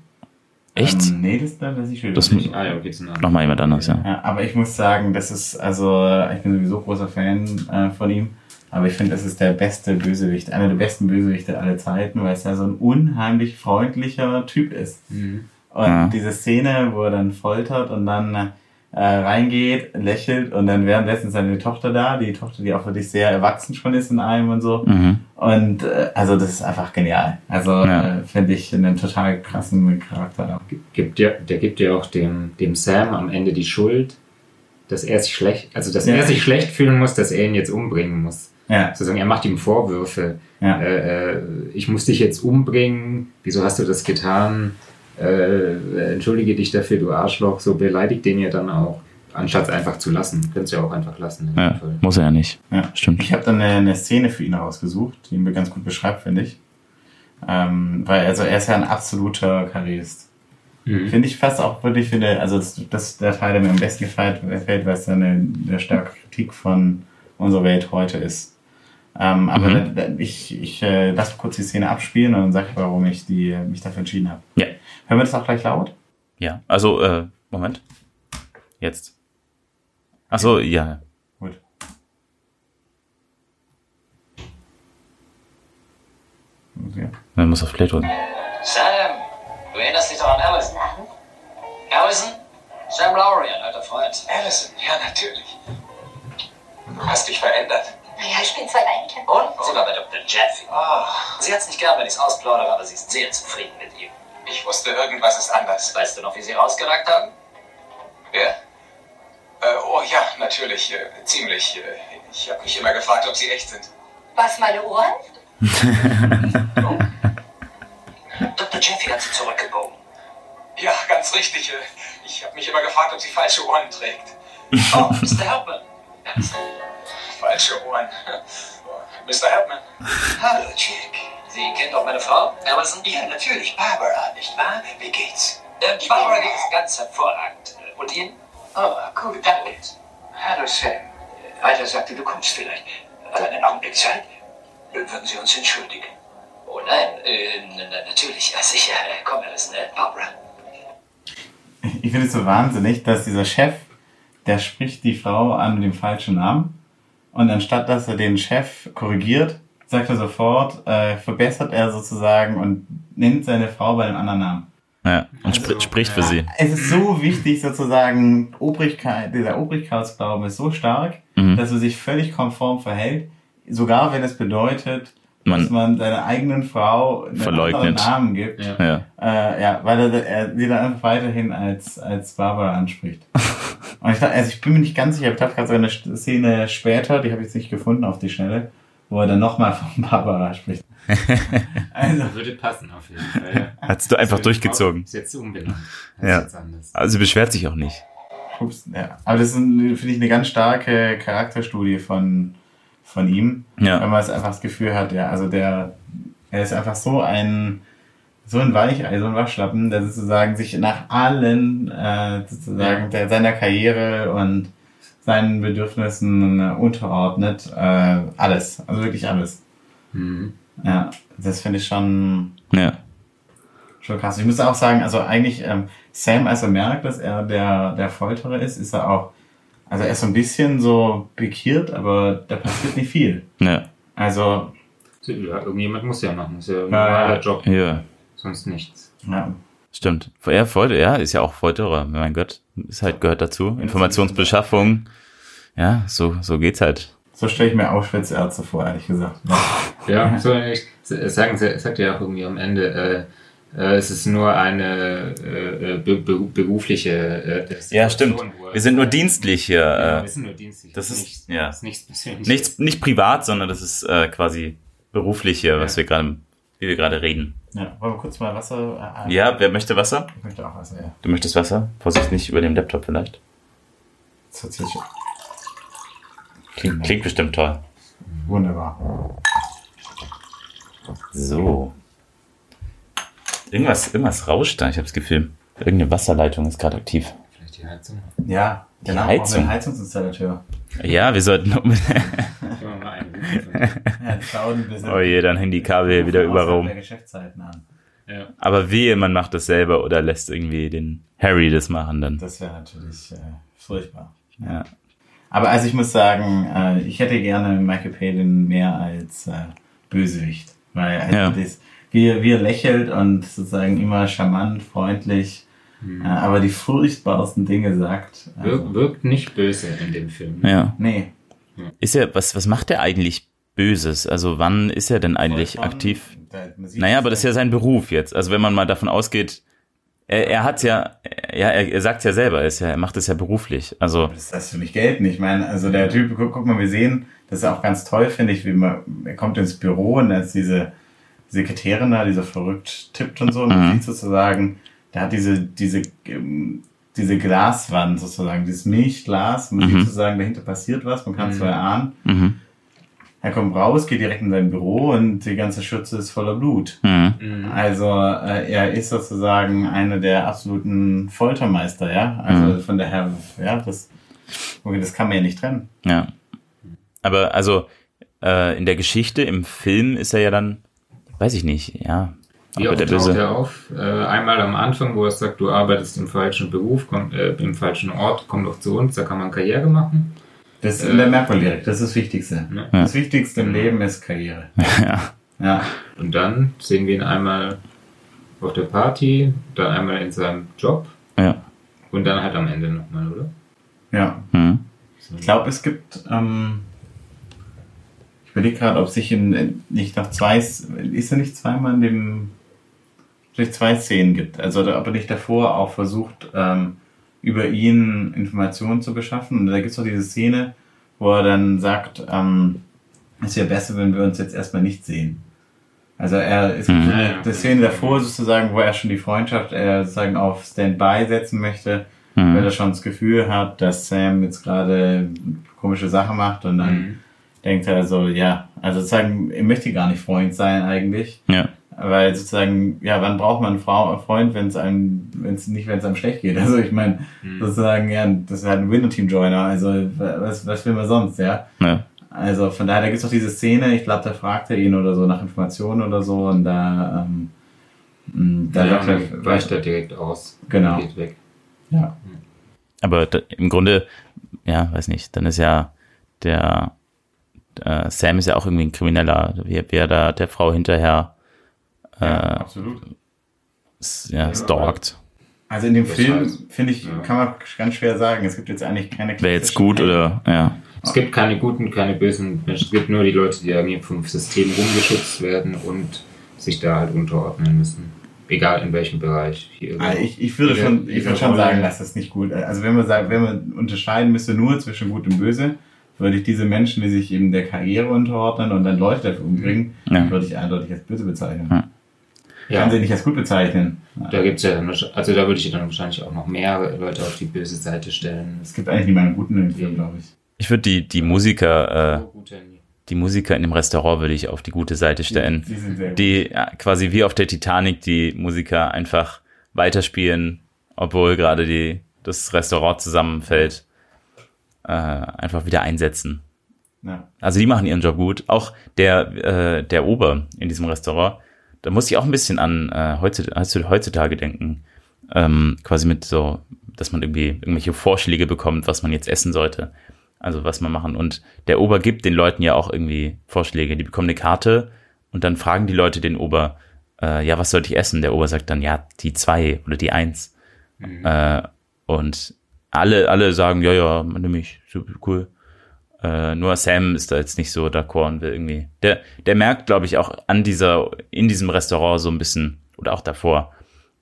Echt? Ähm, nee, das, das ist nicht Das ah, ja, geht's nochmal jemand anders, ja. ja. Aber ich muss sagen, das ist, also, ich bin sowieso großer Fan äh, von ihm. Aber ich finde, das ist der beste Bösewicht, einer der besten Bösewichte aller Zeiten, weil es ja so ein unheimlich freundlicher Typ ist. Mhm. Und ja. diese Szene, wo er dann foltert und dann äh, reingeht, lächelt und dann währenddessen seine Tochter da, die Tochter, die auch wirklich sehr erwachsen schon ist in allem und so. Mhm. Und äh, also das ist einfach genial. Also ja. äh, finde ich einen total krassen Charakter. Gibt der, der gibt ja auch dem, dem Sam am Ende die Schuld, dass er sich schlecht, also dass ja. er sich schlecht fühlen muss, dass er ihn jetzt umbringen muss. Ja. Sozusagen, er macht ihm Vorwürfe. Ja. Äh, äh ich muss dich jetzt umbringen. Wieso hast du das getan? äh, entschuldige dich dafür, du Arschloch, so beleidigt den ja dann auch. Anstatt es einfach zu lassen. Könntest du ja auch einfach lassen. Ja, muss er ja nicht. Ja, stimmt. Ich habe dann eine, eine, Szene für ihn rausgesucht, die ihn ganz gut beschreibt, finde ich. Ähm, weil, also er ist ja ein absoluter Karrierist. Mhm. Finde ich fast auch wirklich, finde, also das, das ist der Teil, der mir am besten gefällt, weil es eine, eine starke Kritik von unserer Welt heute ist. Ähm, aber mhm. da, da, ich, ich äh, lasse kurz die Szene abspielen und dann sage ich, warum ich die, mich dafür entschieden habe. Ja. Hören wir das auch gleich laut? Ja, also, äh, Moment. Jetzt. Ach so, ja. Gut. Okay. Man muss auf Play drücken. Sam, du erinnerst dich doch an Allison. Allison? Sam Lowry, ein alter Freund. Allison, ja, natürlich. Du hast dich verändert. Naja, ich bin zwei Mädchen. Und? Sogar bei Dr. Jeffy. Oh. Sie hat's nicht gern, wenn ich's ausplaudere, aber sie ist sehr zufrieden mit ihm. Ich wusste, irgendwas ist anders. Weißt du noch, wie sie rausgeragt haben? Wer? Äh, oh ja, natürlich. Äh, ziemlich. Äh, ich habe mich immer gefragt, ob sie echt sind. Was, meine Ohren? oh. Dr. Jeffy hat sie zurückgebogen. Ja, ganz richtig. Äh, ich habe mich immer gefragt, ob sie falsche Ohren trägt. Oh, Mr. Hauptmann. Falsche Ohren. Mr. Hauptmann. Hallo, Chick. Sie kennen doch meine Frau, Amazon? Ja, natürlich, Barbara, nicht wahr? Wie geht's? Äh, Barbara geht es ganz hervorragend. Und Ihnen? Oh, gut, danke. Hallo, Sam. Weiter sagte, du kommst vielleicht. Hat einen Augenblick Zeit? Würden Sie uns entschuldigen? Oh nein, äh, natürlich, ja, sicher. Komm, Alison, äh, Barbara. Ich finde es so wahnsinnig, dass dieser Chef, der spricht die Frau an mit dem falschen Namen. Und anstatt dass er den Chef korrigiert, sagt er sofort, äh, verbessert er sozusagen und nennt seine Frau bei einem anderen Namen. Ja, und also, sp spricht für sie. Es ist so wichtig sozusagen, Obrigkeit, dieser Obrigkeitsglauben ist so stark, mhm. dass er sich völlig konform verhält, sogar wenn es bedeutet, man dass man seiner eigenen Frau einen verleugnet. Namen gibt. Ja, ja. Äh, ja weil er, er sie dann einfach weiterhin als, als Barbara anspricht. und ich, also ich bin mir nicht ganz sicher, ich habe gerade so eine Szene später, die habe ich jetzt nicht gefunden auf die Schnelle, wo er dann nochmal von Barbara spricht. Also würde passen auf jeden Fall. Hast du einfach durchgezogen. Ist jetzt umbenannt. Ja. Also sie beschwert sich auch nicht. Ups, ja. Aber das ist, finde ich, eine ganz starke Charakterstudie von, von ihm. Ja. Wenn man es einfach das Gefühl hat, ja, also der, er ist einfach so ein, so ein Weichei, so ein Waschlappen, der sozusagen sich nach allen, äh, sozusagen der, seiner Karriere und seinen Bedürfnissen äh, unterordnet. Äh, alles, also wirklich alles. Mhm. Ja, das finde ich schon, ja. schon krass. Ich muss auch sagen, also eigentlich ähm, Sam, als er merkt, dass er der, der Folterer ist, ist er auch, also er ist so ein bisschen so pikiert, aber da passiert nicht viel. Ja. Also. Ja, irgendjemand muss ja machen. Das ist ja ein normaler Job. Ja. Sonst nichts. Ja. Stimmt. Er Folter, ja, ist ja auch Folterer. Mein Gott, ist halt gehört dazu. Informationsbeschaffung. Ja, so, so geht's halt. So stelle ich mir Auschwitz-Ärzte vor, ehrlich gesagt. Ja, so ich, sagen, sagt ja auch irgendwie am Ende, äh, äh, es ist nur eine äh, be berufliche äh, Ja, stimmt. Wir sind nur dienstlich hier. Ja, wir sind nur dienstlich. Das, das ist, nicht, ja. ist nichts persönliches. Nichts, nicht privat, sondern das ist äh, quasi beruflich hier, was ja. wir gerade, wie wir gerade reden. Ja, wollen wir kurz mal Wasser? Äh, ja, wer möchte Wasser? Ich möchte auch Wasser, ja. Du möchtest Wasser? Vorsicht nicht über dem Laptop vielleicht. Das hat sich Klingt, klingt bestimmt toll. Wunderbar. So. Irgendwas, irgendwas rauscht da, ich habe das Gefühl. Irgendeine Wasserleitung ist gerade aktiv. Vielleicht die Heizung? Ja, die genau, Heizung. Heizungsinstallateur. Ja, wir sollten. oh je, dann hängen die Kabel wieder über Raum. Ja. Aber wehe, man macht das selber oder lässt irgendwie den Harry das machen dann. Das wäre natürlich äh, furchtbar. Ja. Aber also ich muss sagen, äh, ich hätte gerne Michael Palin mehr als äh, Bösewicht. Weil also ja. das, wie, wie er lächelt und sozusagen immer charmant, freundlich, mhm. äh, aber die furchtbarsten Dinge sagt. Also. Wirkt, wirkt nicht böse in dem Film. Ja. Nee. Ist er, was, was macht er eigentlich Böses? Also wann ist er denn eigentlich Vollkommen, aktiv? Da, naja, aber das ist ja sein Beruf jetzt. Also wenn man mal davon ausgeht, er, er hat ja, ja, er, er sagt ja selber, er, ist ja, er macht es ja beruflich. Also das heißt für mich gelten. Ich meine, also der Typ, guck, guck mal, wir sehen, das ist auch ganz toll, finde ich, wie man, er kommt ins Büro und da ist diese Sekretärin da, die so verrückt tippt und so, und man mhm. sieht sozusagen, der hat diese, diese, ähm, diese Glaswand sozusagen, dieses Milchglas, man mhm. sieht sozusagen, dahinter passiert was, man kann es mhm. zwar erahnen. Mhm. Er kommt raus, geht direkt in sein Büro und die ganze Schürze ist voller Blut. Mhm. mhm. Also äh, er ist sozusagen einer der absoluten Foltermeister, ja. Also mhm. von daher, ja, das, das kann man ja nicht trennen. Ja. Aber also äh, in der Geschichte, im Film ist er ja dann, weiß ich nicht, ja. Wie oft der taucht er auf? Äh, einmal am Anfang, wo er sagt, du arbeitest im falschen Beruf, komm, äh, im falschen Ort, komm doch zu uns, da kann man Karriere machen. Das äh, merkt man direkt, das ist das Wichtigste. Ja. Das Wichtigste im Leben ist Karriere. Ja. ja. Und dann sehen wir ihn einmal auf der Party, dann einmal in seinem Job. Ja. Und dann halt am Ende nochmal, oder? Ja. Mhm. Ich glaube, es gibt, ähm, ich überlege gerade, ob sich in, nicht noch zwei, ist er nicht zweimal in dem, vielleicht zwei Szenen gibt. Also, ob er nicht davor auch versucht, ähm, über ihn Informationen zu beschaffen. Und da gibt es auch diese Szene, wo er dann sagt, ähm, es wäre besser, wenn wir uns jetzt erstmal nicht sehen. Also er ist mhm. die Szene davor sozusagen, wo er schon die Freundschaft er sozusagen auf Standby setzen möchte, mhm. weil er schon das Gefühl hat, dass Sam jetzt gerade komische Sachen macht und dann mhm. denkt er so, ja, also sozusagen, er möchte gar nicht Freund sein eigentlich. Ja. Weil sozusagen, ja, wann braucht man einen Freund, wenn es einem, wenn es nicht, wenn es einem schlecht geht? Also ich meine, mhm. sozusagen, ja, das ist halt ein Window-Team-Joiner, also was, was will man sonst, ja? ja. Also von daher, da gibt es auch diese Szene, ich glaube, da fragt er ihn oder so nach Informationen oder so und da, ähm, mm, da ja, er, weicht er direkt aus. Genau. Geht weg. Ja. Aber da, im Grunde, ja, weiß nicht, dann ist ja der äh, Sam ist ja auch irgendwie ein Krimineller, wie, wie er da der Frau hinterher ja, äh, absolut. Ja, stalkt. Also in dem das Film, finde ich, ja. kann man ganz schwer sagen. Es gibt jetzt eigentlich keine Wäre jetzt gut oder, ja. Es gibt keine guten, keine bösen Menschen. Es gibt nur die Leute, die irgendwie vom System rumgeschützt werden und sich da halt unterordnen müssen. Egal in welchem Bereich. Also ich, ich würde schon, ich würde schon sagen, dass das nicht gut ist. Also wenn man sagt, wenn man unterscheiden müsste nur zwischen Gut und Böse, würde ich diese Menschen, die sich eben der Karriere unterordnen und dann Leute dafür umbringen, ja. würde ich eindeutig als böse bezeichnen. Ja. Ja. Kann sie nicht als gut bezeichnen. Da gibt's ja, also da würde ich dann wahrscheinlich auch noch mehr Leute auf die böse Seite stellen. Es gibt eigentlich niemanden guten in dem Film, glaube ich. Ich würde die, die Musiker, äh, die Musiker in dem Restaurant würde ich auf die gute Seite stellen. Die, die sind sehr gut. Die ja, quasi wie auf der Titanic die Musiker einfach weiterspielen, obwohl gerade die, das Restaurant zusammenfällt, äh, einfach wieder einsetzen. Ja. Also die machen ihren Job gut. Auch der, äh, der Ober in diesem Restaurant, da muss ich auch ein bisschen an äh, heutzutage, heutzutage denken. Ähm, quasi mit so, dass man irgendwie irgendwelche Vorschläge bekommt, was man jetzt essen sollte. Also was man machen. Und der Ober gibt den Leuten ja auch irgendwie Vorschläge. Die bekommen eine Karte und dann fragen die Leute den Ober, äh, ja, was sollte ich essen? Der Ober sagt dann, ja, die zwei oder die eins. Mhm. Äh, und alle, alle sagen, ja, ja, nimm mich, super cool. Äh, nur Sam ist da jetzt nicht so d'accord und will irgendwie. Der, der merkt, glaube ich, auch an dieser, in diesem Restaurant so ein bisschen, oder auch davor,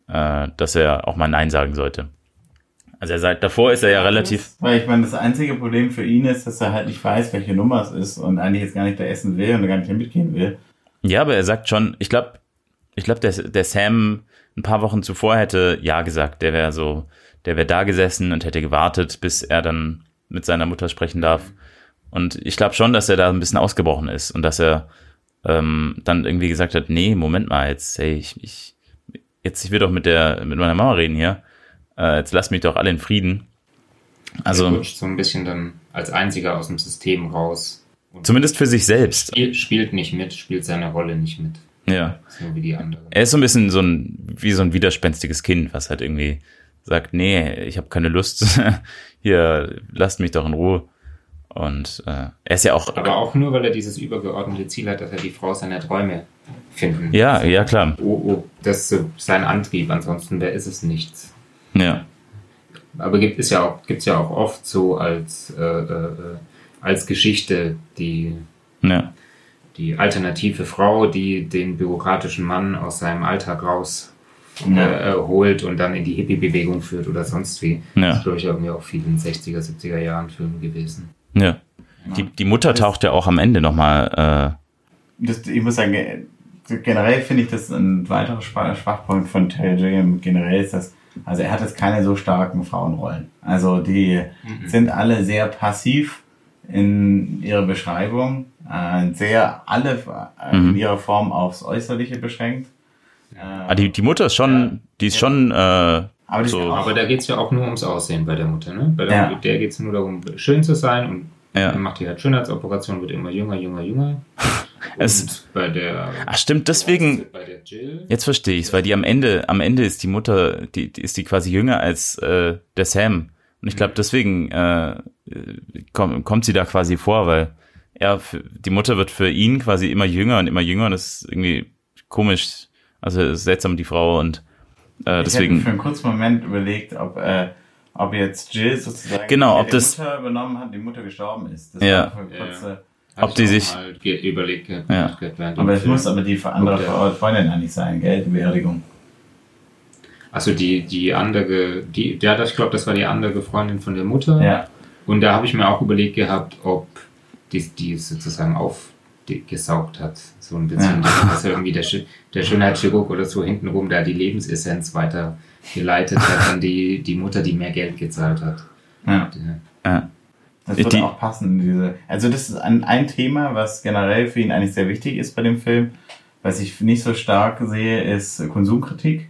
äh, dass er auch mal Nein sagen sollte. Also er sagt, davor ist er ja relativ. Weil ich meine, das einzige Problem für ihn ist, dass er halt nicht weiß, welche Nummer es ist und eigentlich jetzt gar nicht da essen will und gar nicht mitgehen will. Ja, aber er sagt schon, ich glaube, ich glaube, der, der Sam ein paar Wochen zuvor hätte Ja gesagt. Der wäre so, der wäre da gesessen und hätte gewartet, bis er dann mit seiner Mutter sprechen darf. Und ich glaube schon, dass er da ein bisschen ausgebrochen ist und dass er ähm, dann irgendwie gesagt hat, nee, Moment mal, jetzt, hey, ich, ich jetzt, ich will doch mit der, mit meiner Mama reden hier. Äh, jetzt lass mich doch alle in Frieden. Also. Er rutscht so ein bisschen dann als einziger aus dem System raus. Zumindest für sich selbst. Spielt, spielt nicht mit, spielt seine Rolle nicht mit. Ja. So wie die anderen. Er ist so ein bisschen so ein, wie so ein widerspenstiges Kind, was halt irgendwie sagt, nee, ich habe keine Lust, hier, lasst mich doch in Ruhe. Und äh, er ist ja auch. Aber auch nur, weil er dieses übergeordnete Ziel hat, dass er die Frau seiner Träume finden. Ja, ja, klar. Oh, oh, das ist sein Antrieb, ansonsten wer ist es nichts. Ja. Aber gibt es ja auch, gibt's ja auch oft so als, äh, äh, als Geschichte, die ja die alternative Frau, die den bürokratischen Mann aus seinem Alltag raus äh, holt und dann in die Hippie-Bewegung führt oder sonst wie. Ja. Das ist, glaube ich, irgendwie auch viel in den 60er, 70er Jahren Filmen gewesen. Ja. Die, die Mutter taucht ja auch am Ende nochmal. Äh ich muss sagen, generell finde ich das ein weiterer Schwachpunkt von Terry Gilliam. Generell ist das, also er hat jetzt keine so starken Frauenrollen. Also die mhm. sind alle sehr passiv in ihrer Beschreibung äh, sehr alle äh, mhm. in ihrer Form aufs Äußerliche beschränkt. ah, die, die Mutter ist schon, ja. die ist ja. schon. Äh, aber, so. aber da geht es ja auch nur ums Aussehen bei der Mutter. Ne? Bei der, ja. der geht es nur darum, schön zu sein und ja. macht die halt Schönheitsoperation, wird immer jünger, jünger, jünger. es, bei der. Ach stimmt, deswegen. Jetzt verstehe ich es, weil die am Ende, am Ende ist die Mutter, die, die ist die quasi jünger als äh, der Sam. Und ich glaube, mhm. deswegen äh, kommt, kommt sie da quasi vor, weil er, die Mutter wird für ihn quasi immer jünger und immer jünger und das ist irgendwie komisch, also seltsam die Frau und äh, deswegen. Ich habe für einen kurzen Moment überlegt, ob, äh, ob jetzt Jill sozusagen genau, ob die das, Mutter übernommen hat, die Mutter gestorben ist. Das ja. Kurze, ja. Ob die sich. überlegt, ja. aber es muss aber die andere Freundin eigentlich sein, gell? Die Beerdigung. Also die, die andere, die, ja, ich glaube, das war die andere Freundin von der Mutter. Ja. Und da habe ich mir auch überlegt gehabt, ob die, die sozusagen aufgesaugt hat. So ein bisschen, ja. dass er irgendwie der, der Schönheitschirurg oder so hintenrum da die Lebensessenz weiter geleitet hat an die, die Mutter, die mehr Geld gezahlt hat. Ja. ja. Das würde auch passen. Diese, also das ist ein, ein Thema, was generell für ihn eigentlich sehr wichtig ist bei dem Film. Was ich nicht so stark sehe, ist Konsumkritik.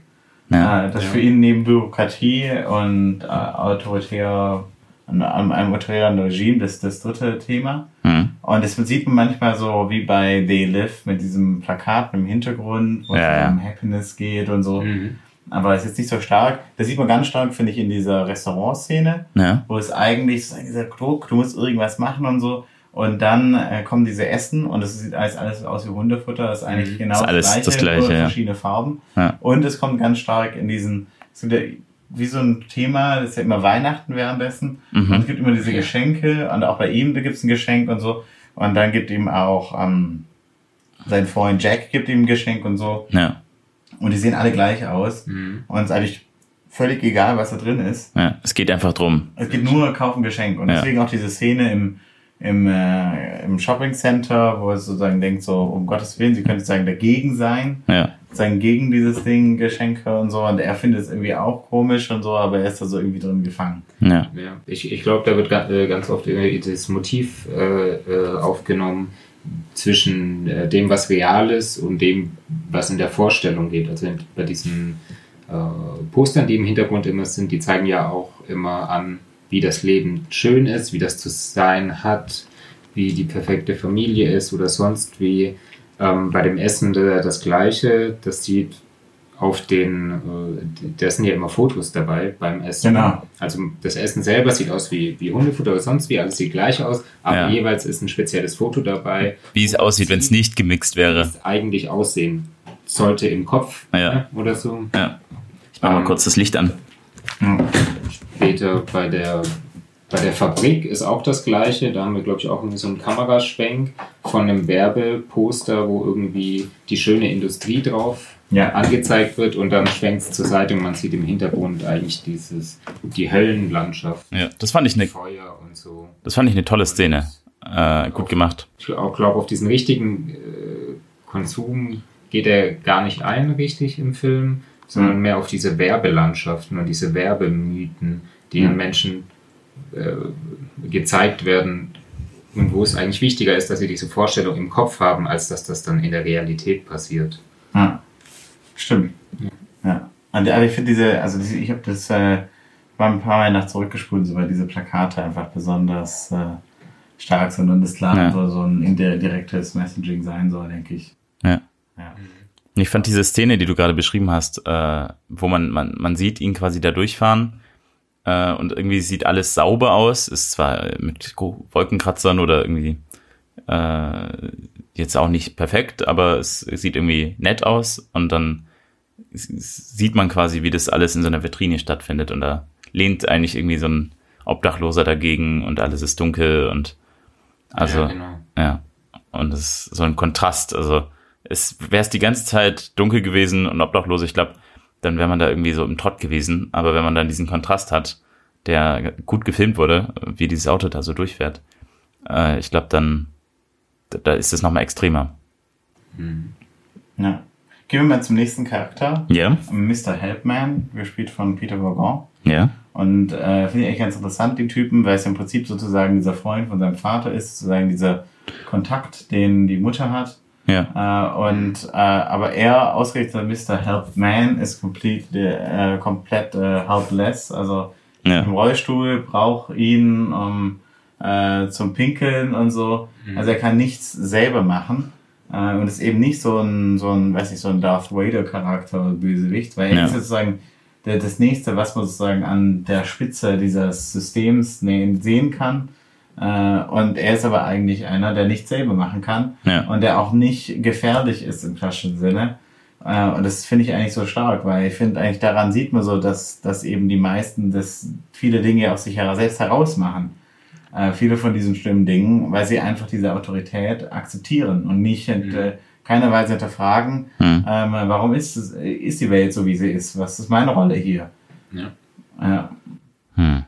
Ja. Äh, das ja. für ihn neben Bürokratie und äh, autoritär an einem autoritären Regime, das das dritte Thema. Mhm. Und das sieht man manchmal so wie bei They Live mit diesem Plakat im Hintergrund, wo ja, es um Happiness geht und so. Mhm. Aber es ist jetzt nicht so stark. Das sieht man ganz stark, finde ich, in dieser Restaurantszene, ja. wo es eigentlich so dieser Druck, du musst irgendwas machen und so. Und dann äh, kommen diese Essen und es sieht alles, alles aus wie Hundefutter. Das ist eigentlich mhm. genau das, gleiche, das gleiche, nur verschiedene Farben. Ja. Und es kommt ganz stark in diesen, wie so ein Thema, das ist ja immer Weihnachten wäre am besten. Mhm. Und es gibt immer diese Geschenke und auch bei ihm da gibt es ein Geschenk und so. Und dann gibt ihm auch ähm, sein Freund Jack gibt ihm ein Geschenk und so. Ja. Und die sehen alle gleich aus. Mhm. Und es ist eigentlich völlig egal, was da drin ist. Ja, es geht einfach drum. Es geht nur kaufen Geschenk. Und ja. deswegen auch diese Szene im, im, äh, im Shopping Center, wo es sozusagen denkt, so, um Gottes Willen, sie könnte sagen, dagegen sein. Ja sozusagen gegen dieses Ding, Geschenke und so. Und er findet es irgendwie auch komisch und so, aber er ist da so irgendwie drin gefangen. Ja. ja ich ich glaube, da wird äh, ganz oft das Motiv äh, äh, aufgenommen zwischen äh, dem, was real ist und dem, was in der Vorstellung geht. Also bei diesen äh, Postern, die im Hintergrund immer sind, die zeigen ja auch immer an, wie das Leben schön ist, wie das zu sein hat, wie die perfekte Familie ist oder sonst wie. Ähm, bei dem Essen das Gleiche. Das sieht auf den, äh, da sind ja immer Fotos dabei beim Essen. Genau. Also das Essen selber sieht aus wie, wie Hundefutter oder sonst wie, alles sieht gleich aus, aber ja. jeweils ist ein spezielles Foto dabei. Wie es aussieht, wenn es nicht gemixt wäre. Wie es eigentlich aussehen sollte im Kopf ja. ne, oder so. Ja. Ich mache mal ähm, kurz das Licht an. Später bei der, bei der Fabrik ist auch das gleiche. Da haben wir, glaube ich, auch so einen Kameraschwenk von einem Werbeposter, wo irgendwie die schöne Industrie drauf ja. angezeigt wird und dann schwenkt es zur Seite und man sieht im Hintergrund eigentlich dieses, die Höllenlandschaft. Ja, das fand ich eine, Feuer und so. Das fand ich eine tolle Szene. Äh, gut auf, gemacht. Ich glaube, auf diesen richtigen äh, Konsum geht er gar nicht ein, richtig im Film, sondern mhm. mehr auf diese Werbelandschaften und diese Werbemythen, die mhm. den Menschen äh, gezeigt werden und wo es eigentlich wichtiger ist, dass sie diese Vorstellung im Kopf haben, als dass das dann in der Realität passiert. Ja. Stimmt. Ja. ja. Aber ich finde diese, also diese, ich habe das äh, war ein paar Mal nach zurückgespult, so, weil diese Plakate einfach besonders äh, stark sind und das klar ja. so, so ein indirektes Messaging sein soll, denke ich. Ja. ja. Ich fand diese Szene, die du gerade beschrieben hast, äh, wo man, man, man sieht ihn quasi da durchfahren äh, und irgendwie sieht alles sauber aus, ist zwar mit Wolkenkratzern oder irgendwie äh, jetzt auch nicht perfekt, aber es, sieht irgendwie nett aus. Und dann sieht man quasi, wie das alles in so einer Vitrine stattfindet. Und da lehnt eigentlich irgendwie so ein Obdachloser dagegen und alles ist dunkel und also ja, genau. ja. und es ist so ein Kontrast, also es wäre es die ganze Zeit dunkel gewesen und obdachlos, ich glaube, dann wäre man da irgendwie so im Trott gewesen, aber wenn man dann diesen Kontrast hat, der gut gefilmt wurde, wie dieses Auto da so durchfährt, äh, ich glaube, dann da ist es nochmal extremer. Hm. Ja. Gehen wir mal zum nächsten Charakter. Ja. Yeah. Mr. Helpman, gespielt von Peter Vaughan. Ja. Yeah. Und äh, finde ich eigentlich ganz interessant, den Typen, weil es im Prinzip sozusagen dieser Freund von seinem Vater ist, sozusagen dieser Kontakt, den die Mutter hat. Ja. Äh, und äh, aber er ausgerechnet Mr. Helpman ist komplett, äh, komplett äh, helpless, also ja. im Rollstuhl braucht ihn um äh, zum Pinkeln und so. Mhm. Also er kann nichts selber machen. Äh, und ist eben nicht so ein, so ein, weiß ich, so ein Darth Vader-Charakter oder Bösewicht, weil er ja. ist sozusagen der, das nächste, was man sozusagen an der Spitze dieses Systems sehen kann. Äh, und er ist aber eigentlich einer, der nichts selber machen kann ja. und der auch nicht gefährlich ist im klassischen Sinne. Äh, und das finde ich eigentlich so stark, weil ich finde eigentlich daran sieht man so, dass, dass eben die meisten das viele Dinge aus sich selbst herausmachen äh, viele von diesen schlimmen Dingen, weil sie einfach diese Autorität akzeptieren und nicht mhm. äh, keiner Weise hinterfragen, mhm. ähm, warum ist, es, ist die Welt so, wie sie ist? Was ist meine Rolle hier? Ja. Ja, hm.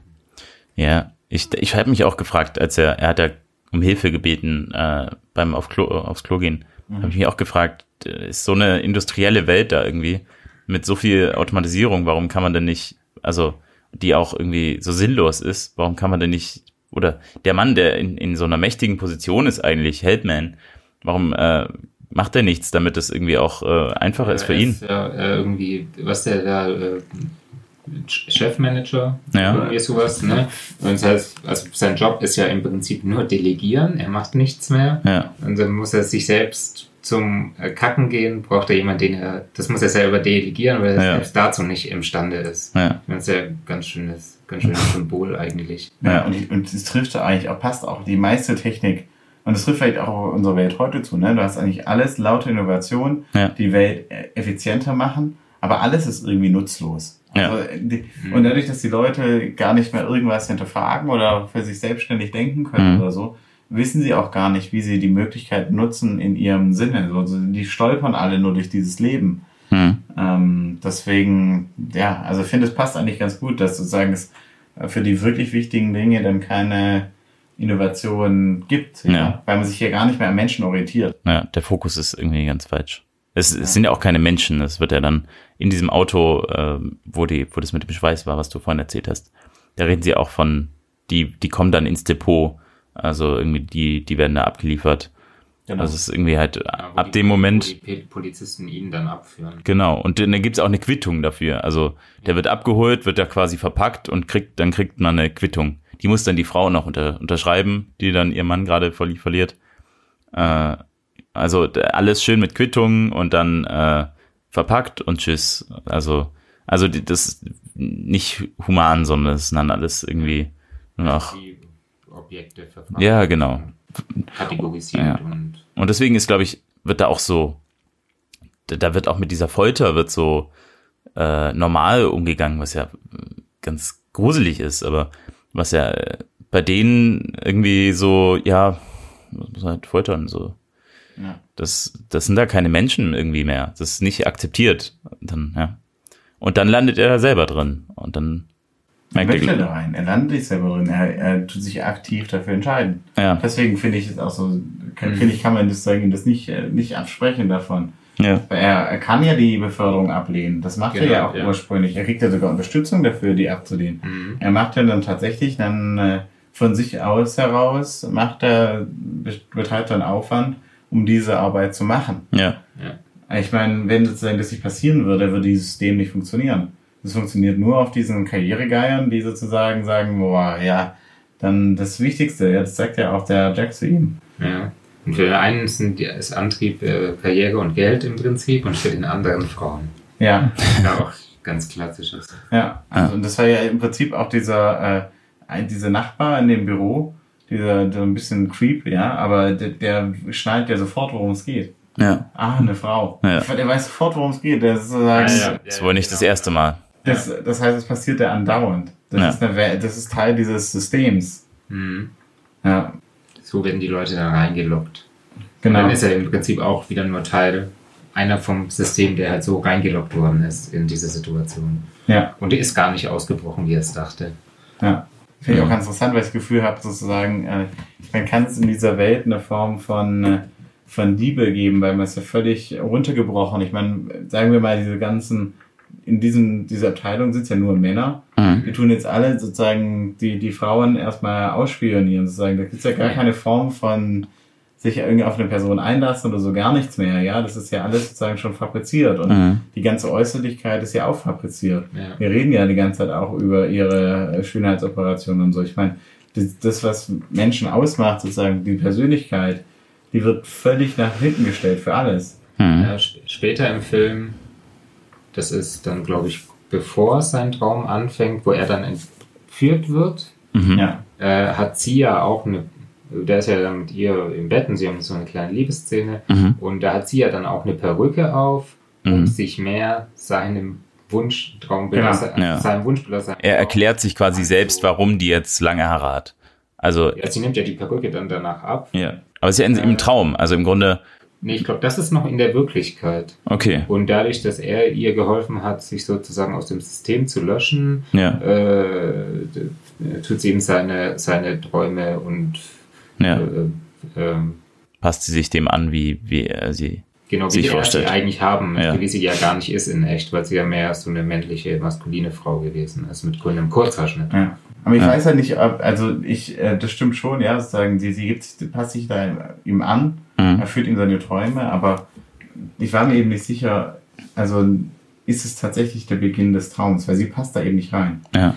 ja ich, ich habe mich auch gefragt, als er, er hat ja um Hilfe gebeten äh, beim auf Klo, aufs Klo gehen, mhm. habe ich mich auch gefragt, äh, ist so eine industrielle Welt da irgendwie mit so viel Automatisierung, warum kann man denn nicht, also die auch irgendwie so sinnlos ist, warum kann man denn nicht oder der Mann, der in, in so einer mächtigen Position ist eigentlich, Helpman, warum äh, macht er nichts, damit es irgendwie auch äh, einfacher ja, ist für ihn? Ist ja äh, irgendwie, was der da, äh, Chefmanager, ja. irgendwie sowas, ne? Und das heißt, also sein Job ist ja im Prinzip nur delegieren, er macht nichts mehr. Ja. Und dann muss er sich selbst zum äh, Kacken gehen, braucht er jemanden, den er, das muss er selber delegieren, weil er ja. selbst dazu nicht imstande ist. Ja. Das ist ja ein ganz schönes, ganz schönes Symbol eigentlich. Ja, und, und es trifft eigentlich auch, passt auch die meiste Technik. Und es trifft vielleicht auch unsere Welt heute zu, ne? Du hast eigentlich alles lauter Innovation, ja. die Welt äh, effizienter machen, aber alles ist irgendwie nutzlos. Ja. Also, und dadurch, dass die Leute gar nicht mehr irgendwas hinterfragen oder für sich selbstständig denken können mhm. oder so, wissen sie auch gar nicht, wie sie die Möglichkeit nutzen in ihrem Sinne. Also die stolpern alle nur durch dieses Leben. Hm. Ähm, deswegen, ja, also ich finde, es passt eigentlich ganz gut, dass sozusagen es für die wirklich wichtigen Dinge dann keine Innovation gibt, ja, ja. weil man sich hier gar nicht mehr an Menschen orientiert. Ja, der Fokus ist irgendwie ganz falsch. Es, ja. es sind ja auch keine Menschen, es wird ja dann in diesem Auto, äh, wo, die, wo das mit dem Schweiß war, was du vorhin erzählt hast, da reden sie auch von, die, die kommen dann ins Depot also irgendwie die, die werden da abgeliefert. Genau. Also es ist irgendwie halt ja, ab die, dem Moment. Wo die Polizisten ihn dann abführen. Genau. Und dann gibt's auch eine Quittung dafür. Also der wird abgeholt, wird da quasi verpackt und kriegt, dann kriegt man eine Quittung. Die muss dann die Frau noch unter, unterschreiben, die dann ihr Mann gerade verliert. Äh, also alles schön mit Quittungen und dann äh, verpackt und tschüss. Also, also das ist nicht human, sondern es ist dann alles irgendwie nur noch. Die Objekte. Ja, genau. Kategorisiert ja. und. Und deswegen ist, glaube ich, wird da auch so da wird auch mit dieser Folter wird so äh, normal umgegangen, was ja ganz gruselig ist, aber was ja bei denen irgendwie so, ja, muss halt foltern, so. Ja. Das, das sind da keine Menschen irgendwie mehr. Das ist nicht akzeptiert. Dann, ja. Und dann landet er da selber drin. Und dann merkt er. da rein. Er landet nicht selber drin. Er, er tut sich aktiv dafür entscheiden. Ja. Deswegen finde ich es auch so, finde ich, kann man das sagen, das nicht, äh, nicht absprechen davon. Ja. Er, er kann ja die Beförderung ablehnen. Das macht genau, er ja auch ja. ursprünglich. Er kriegt ja sogar Unterstützung dafür, die abzulehnen. Mhm. Er macht ja dann tatsächlich dann äh, von sich aus heraus, macht er, betreibt dann Aufwand, um diese Arbeit zu machen. Ja. ja. Ich meine, wenn sozusagen das nicht passieren würde, würde dieses System nicht funktionieren. Das funktioniert nur auf diesen Karrieregeiern, die sozusagen sagen, boah, ja, dann das Wichtigste, ja, das sagt ja auch der Jack zu ihm. Ja. Und für den einen sind die, ist Antrieb äh, Karriere und Geld im Prinzip und für den anderen Frauen. Ja. ja auch ganz klassisches. Ja, also, und das war ja im Prinzip auch dieser, äh, ein, dieser Nachbar in dem Büro, dieser, so ein bisschen Creep, ja, aber der, der schnallt ja sofort, worum es geht. Ja. Ah, eine Frau. Ja. Der weiß sofort, worum es geht. Der ist sozusagen, ja, ja. Das war nicht das erste Mal. Das, das heißt, es passiert ja andauernd. Das, ja. Ist eine, das ist Teil dieses Systems. Mhm. Ja. So werden die Leute dann reingeloggt. Genau. Und dann ist er im Prinzip auch wieder nur Teil einer vom System, der halt so reingeloggt worden ist in diese Situation. Ja. Und die ist gar nicht ausgebrochen, wie er es dachte. Ja. Finde ich auch ganz interessant, weil ich das Gefühl habe, sozusagen, äh, man kann es in dieser Welt eine Form von, äh, von Liebe geben, weil man es ja völlig runtergebrochen. Ich meine, sagen wir mal, diese ganzen in diesem, dieser Abteilung sind es ja nur Männer. Mhm. Wir tun jetzt alle sozusagen die, die Frauen erstmal ausspionieren, sozusagen. Da gibt es ja gar keine Form von sich irgendwie auf eine Person einlassen oder so gar nichts mehr. Ja, das ist ja alles sozusagen schon fabriziert und mhm. die ganze Äußerlichkeit ist ja auch fabriziert. Ja. Wir reden ja die ganze Zeit auch über ihre Schönheitsoperationen und so. Ich meine, das, das, was Menschen ausmacht, sozusagen die Persönlichkeit, die wird völlig nach hinten gestellt für alles. Mhm. Ja, sp später im Film das ist dann, glaube ich, bevor sein Traum anfängt, wo er dann entführt wird. Mhm. Ja. Äh, hat sie ja auch eine, der ist ja dann mit ihr im Bett und sie haben so eine kleine Liebesszene. Mhm. Und da hat sie ja dann auch eine Perücke auf, um mhm. sich mehr seinem Wunschtraumbilder, genau. ja. seinem Wunschbilder Er erklärt sich quasi selbst, warum die jetzt lange Haare hat. Also, ja, sie nimmt ja die Perücke dann danach ab. Ja. Aber es ist ja im Traum. Also im Grunde Nee, ich glaube, das ist noch in der Wirklichkeit. Okay. Und dadurch, dass er ihr geholfen hat, sich sozusagen aus dem System zu löschen, ja. äh, tut sie ihm seine, seine Träume und ja. äh, äh, passt sie sich dem an, wie, wie er sie genau, wie sich vorstellt. sie eigentlich haben, ja. wie sie ja gar nicht ist in echt, weil sie ja mehr so eine männliche, maskuline Frau gewesen ist mit grünem Kurzhaarschnitt. Ja. Aber ich ja. weiß ja nicht, ob, also ich, äh, das stimmt schon, ja, sagen sie, sie gibt, passt sich da ihm an, mhm. erfüllt ihm seine Träume, aber ich war mir eben nicht sicher, also ist es tatsächlich der Beginn des Traums, weil sie passt da eben nicht rein. Ja.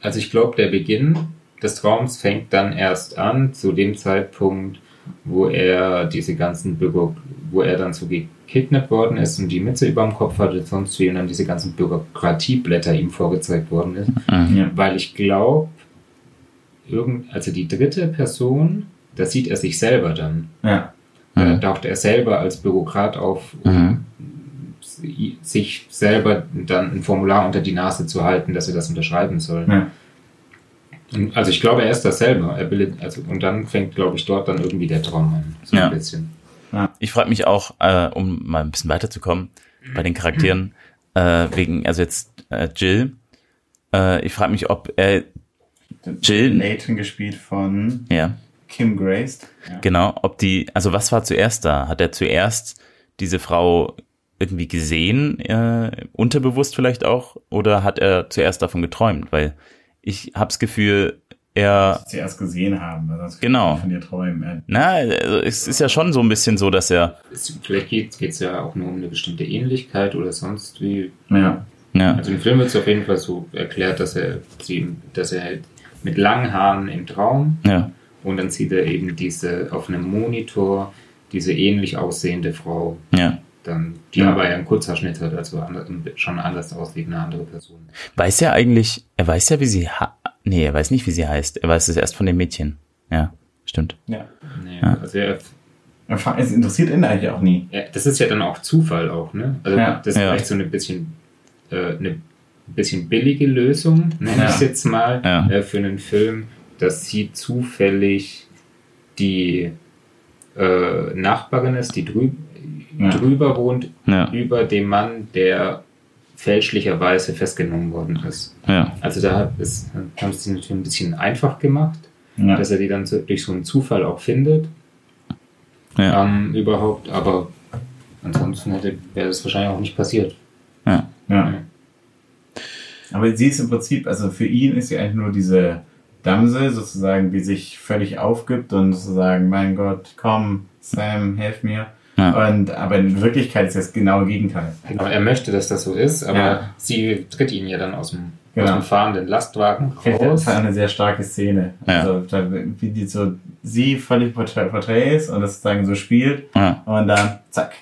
Also ich glaube, der Beginn des Traums fängt dann erst an, zu dem Zeitpunkt, wo er diese ganzen Büro, wo er dann so gekidnappt worden ist und die Mütze über dem Kopf hatte, sonst wie und dann diese ganzen Bürokratieblätter ihm vorgezeigt worden ist. Mhm. Weil ich glaube, also die dritte Person, da sieht er sich selber dann. Ja. Da mhm. taucht er selber als Bürokrat auf, um mhm. sich selber dann ein Formular unter die Nase zu halten, dass er das unterschreiben soll. Ja. Also ich glaube, er ist dasselbe. Er bildet, also, und dann fängt, glaube ich, dort dann irgendwie der Traum an. So ja. ein bisschen. Ja. Ich frage mich auch, äh, um mal ein bisschen weiterzukommen bei den Charakteren, äh, wegen, also jetzt äh, Jill, äh, ich frage mich, ob er Jill. Nathan gespielt von ja. Kim Grace. Ja. Genau, ob die, also was war zuerst da? Hat er zuerst diese Frau irgendwie gesehen, äh, unterbewusst vielleicht auch, oder hat er zuerst davon geträumt? Weil ich habe das Gefühl, er sie erst gesehen haben, weil sonst genau. von dir träumen. Na, also es ist ja schon so ein bisschen so, dass er vielleicht geht es ja auch nur um eine bestimmte Ähnlichkeit oder sonst wie. Ja. ja. Also im Film wird es auf jeden Fall so erklärt, dass er sie, dass er halt mit langen Haaren im Traum ja. und dann sieht er eben diese auf einem Monitor diese ähnlich aussehende Frau. Ja dann, die ja. aber ja einen Kurzhaarschnitt hat, also schon anders aussieht, eine andere Person. Weiß er eigentlich, er weiß ja, wie sie, nee, er weiß nicht, wie sie heißt. Er weiß es erst von dem Mädchen. Ja, stimmt. Ja. Nee, ja. also er, Es interessiert ihn eigentlich auch nie. Ja, das ist ja dann auch Zufall auch, ne? Also Ja. das ist Ja. vielleicht so eine bisschen, äh, eine bisschen billige Lösung, nenne Ja. ich es jetzt mal, Ja. äh, für einen Film, dass sie zufällig die äh, Nachbarin ist, die drü Ja. drüber wohnt, Ja, über dem Mann, der fälschlicherweise festgenommen worden ist. ja, Also da es, haben sie es natürlich ein bisschen einfach gemacht, Ja. dass er die dann so, durch so einen Zufall auch findet ja, ähm, überhaupt, aber ansonsten hätte, wäre das wahrscheinlich auch nicht passiert. ja. Ja. Aber sie ist im Prinzip, also für ihn ist sie eigentlich nur diese Damsel sozusagen, die sich völlig aufgibt und sozusagen, mein Gott, komm, Sam, helf mir. Ja. Und, aber in Wirklichkeit ist das genaue Gegenteil. Genau, er möchte, dass das so ist, aber Ja. sie tritt ihn ja dann aus dem, Genau. aus dem fahrenden Lastwagen finde, Das raus. war eine sehr starke Szene. Ja. Also, da, wie die so, sie völlig porträt porträt ist und das sozusagen so spielt ja. und dann zack,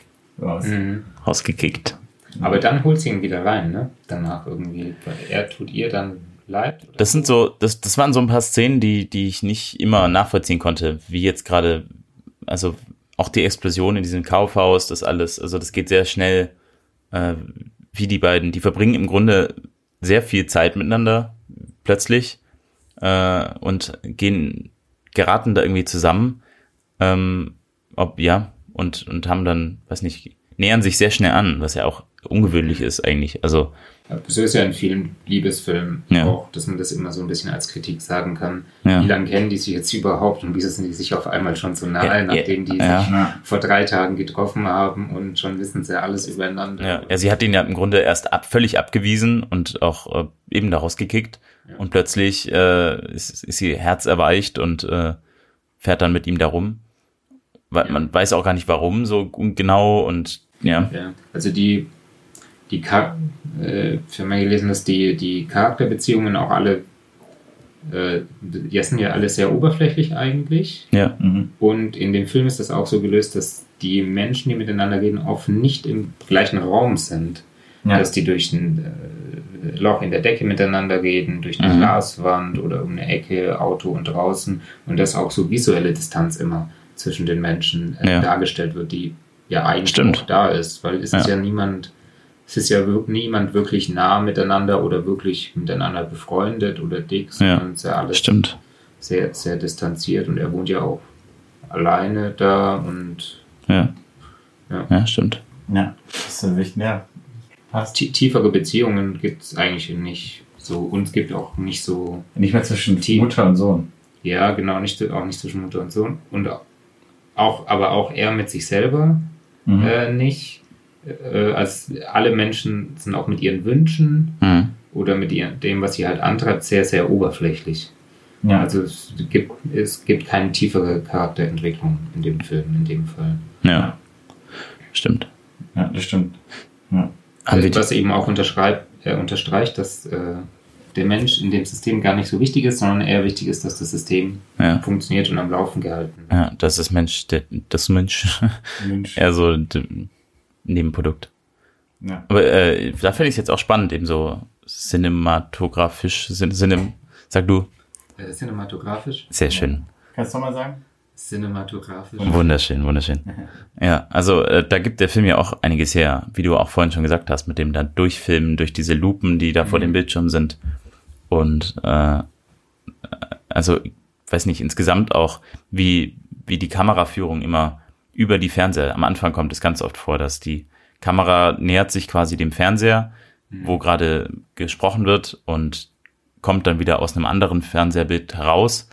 raus. Mhm. Rausgekickt. Aber dann holt sie ihn wieder rein, ne? Danach irgendwie. Weil er tut ihr dann leid. Oder? Das sind so, das, das waren so ein paar Szenen, die, die ich nicht immer nachvollziehen konnte, wie jetzt gerade, also auch die Explosion in diesem Kaufhaus, das alles, also das geht sehr schnell, äh, wie die beiden, die verbringen im Grunde sehr viel Zeit miteinander, plötzlich, äh, und gehen, geraten da irgendwie zusammen, ähm, ob, ja, und, und haben dann, weiß nicht, nähern sich sehr schnell an, was ja auch ungewöhnlich ist eigentlich, also, So ist ja in vielen Liebesfilmen Ja. auch, dass man das immer so ein bisschen als Kritik sagen kann. Ja. Wie lange kennen die sich jetzt überhaupt und wieso sind die sich auf einmal schon so nahe, Ja, ja, nachdem die ja. sich Ja. vor drei Tagen getroffen haben und schon wissen sie alles übereinander. Ja, ja, sie hat ihn ja im Grunde erst ab, völlig abgewiesen und auch äh, eben da rausgekickt. Und plötzlich äh, ist, ist sie herzerweicht und äh, fährt dann mit ihm darum. Weil man weiß auch gar nicht warum so genau und ja. Ja, also die, die Char äh, ich habe mal gelesen, dass die, die Charakterbeziehungen auch alle, äh, die sind ja alle sehr oberflächlich eigentlich. Ja. Mhm. Und in dem Film ist das auch so gelöst, dass die Menschen, die miteinander gehen, oft nicht im gleichen Raum sind. Ja. Dass die durch ein äh, Loch in der Decke miteinander gehen, durch eine Mhm. Glaswand oder um eine Ecke, Auto und draußen. Und dass auch so visuelle Distanz immer zwischen den Menschen äh, Ja. dargestellt wird, die ja eigentlich Stimmt. auch da ist. Weil es ist Ja. ja niemand, es ist ja wirklich niemand wirklich nah miteinander oder wirklich miteinander befreundet oder dick, sondern es ist ja alles Stimmt. sehr, sehr distanziert und er wohnt ja auch alleine da und Ja. Ja. Ja, stimmt. Ja, das ist wichtig. Ja, passt. tie- tiefere Beziehungen gibt es eigentlich nicht so und es gibt auch nicht so, Nicht mehr zwischen Team. Mutter und Sohn. ja genau, nicht, auch nicht zwischen Mutter und Sohn und auch, aber auch er mit sich selber Mhm. äh, nicht. Äh, also alle Menschen sind auch mit ihren Wünschen Mhm. oder mit ihren, dem, was sie halt antreibt, sehr, sehr oberflächlich. Ja, Also es gibt, es gibt keine tiefere Charakterentwicklung in dem Film, in dem Fall. Ja. Stimmt. ja, das stimmt. Ja. Was eben auch unterschreibt, äh, unterstreicht, dass äh, der Mensch in dem System gar nicht so wichtig ist, sondern eher wichtig ist, dass das System ja. funktioniert und am Laufen gehalten wird. ja, das ist Mensch, der, das Mensch, Mensch. eher so Nebenprodukt. Ja. Aber äh, da finde ich es jetzt auch spannend, eben so cinematografisch, cin, cinem, sag du, Äh, cinematografisch? sehr schön. Kannst du mal sagen? Cinematografisch. Wunderschön, wunderschön. Ja, also äh, da gibt der Film ja auch einiges her, wie du auch vorhin schon gesagt hast, mit dem dann Durchfilmen durch diese Lupen, die da vor dem Bildschirm sind. Und äh, also, ich weiß nicht, insgesamt auch, wie, wie die Kameraführung immer über die Fernseher. Am Anfang kommt es ganz oft vor, dass die Kamera nähert sich quasi dem Fernseher, wo gerade gesprochen wird und kommt dann wieder aus einem anderen Fernseherbild heraus.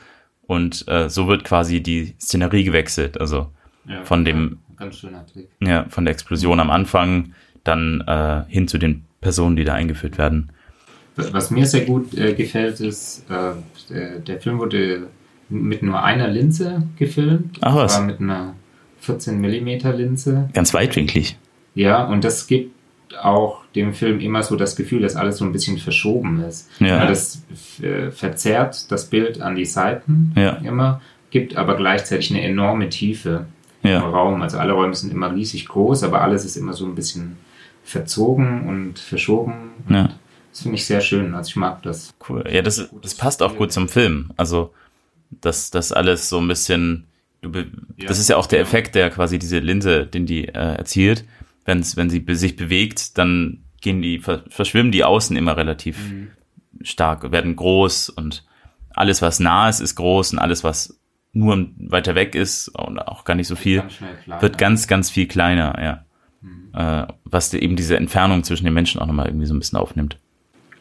Und äh, so wird quasi die Szenerie gewechselt. Also Ja, von dem- ja, Ganz schöner Trick. ja, von der Explosion am Anfang dann äh, hin zu den Personen, die da eingeführt werden. Was mir sehr gut äh, gefällt, ist, äh, der, der Film wurde mit nur einer Linse gefilmt. Ach was. War mit einer 14 mm Linse. Ganz weitwinklig. Ja, und das gibt auch dem Film immer so das Gefühl, dass alles so ein bisschen verschoben ist. Ja. Das äh, verzerrt das Bild an die Seiten Ja. immer, gibt aber gleichzeitig eine enorme Tiefe im Ja, Raum. Also alle Räume sind immer riesig groß, aber alles ist immer so ein bisschen verzogen und verschoben. Und Ja. Das finde ich sehr schön. Also ich mag das. cool. Ja, das, das passt auch gut zum Film. Also, dass das alles so ein bisschen du be ja. das ist ja auch der Effekt, der quasi diese Linse, den die äh, erzielt. Wenn's, wenn sie sich bewegt, dann gehen die, verschwimmen die Außen immer relativ mhm. stark, werden groß und alles, was nah ist, ist groß und alles, was nur weiter weg ist und auch gar nicht so viel, ganz wird ganz, ganz viel kleiner, ja. Mhm. Äh, was eben diese Entfernung zwischen den Menschen auch nochmal irgendwie so ein bisschen aufnimmt.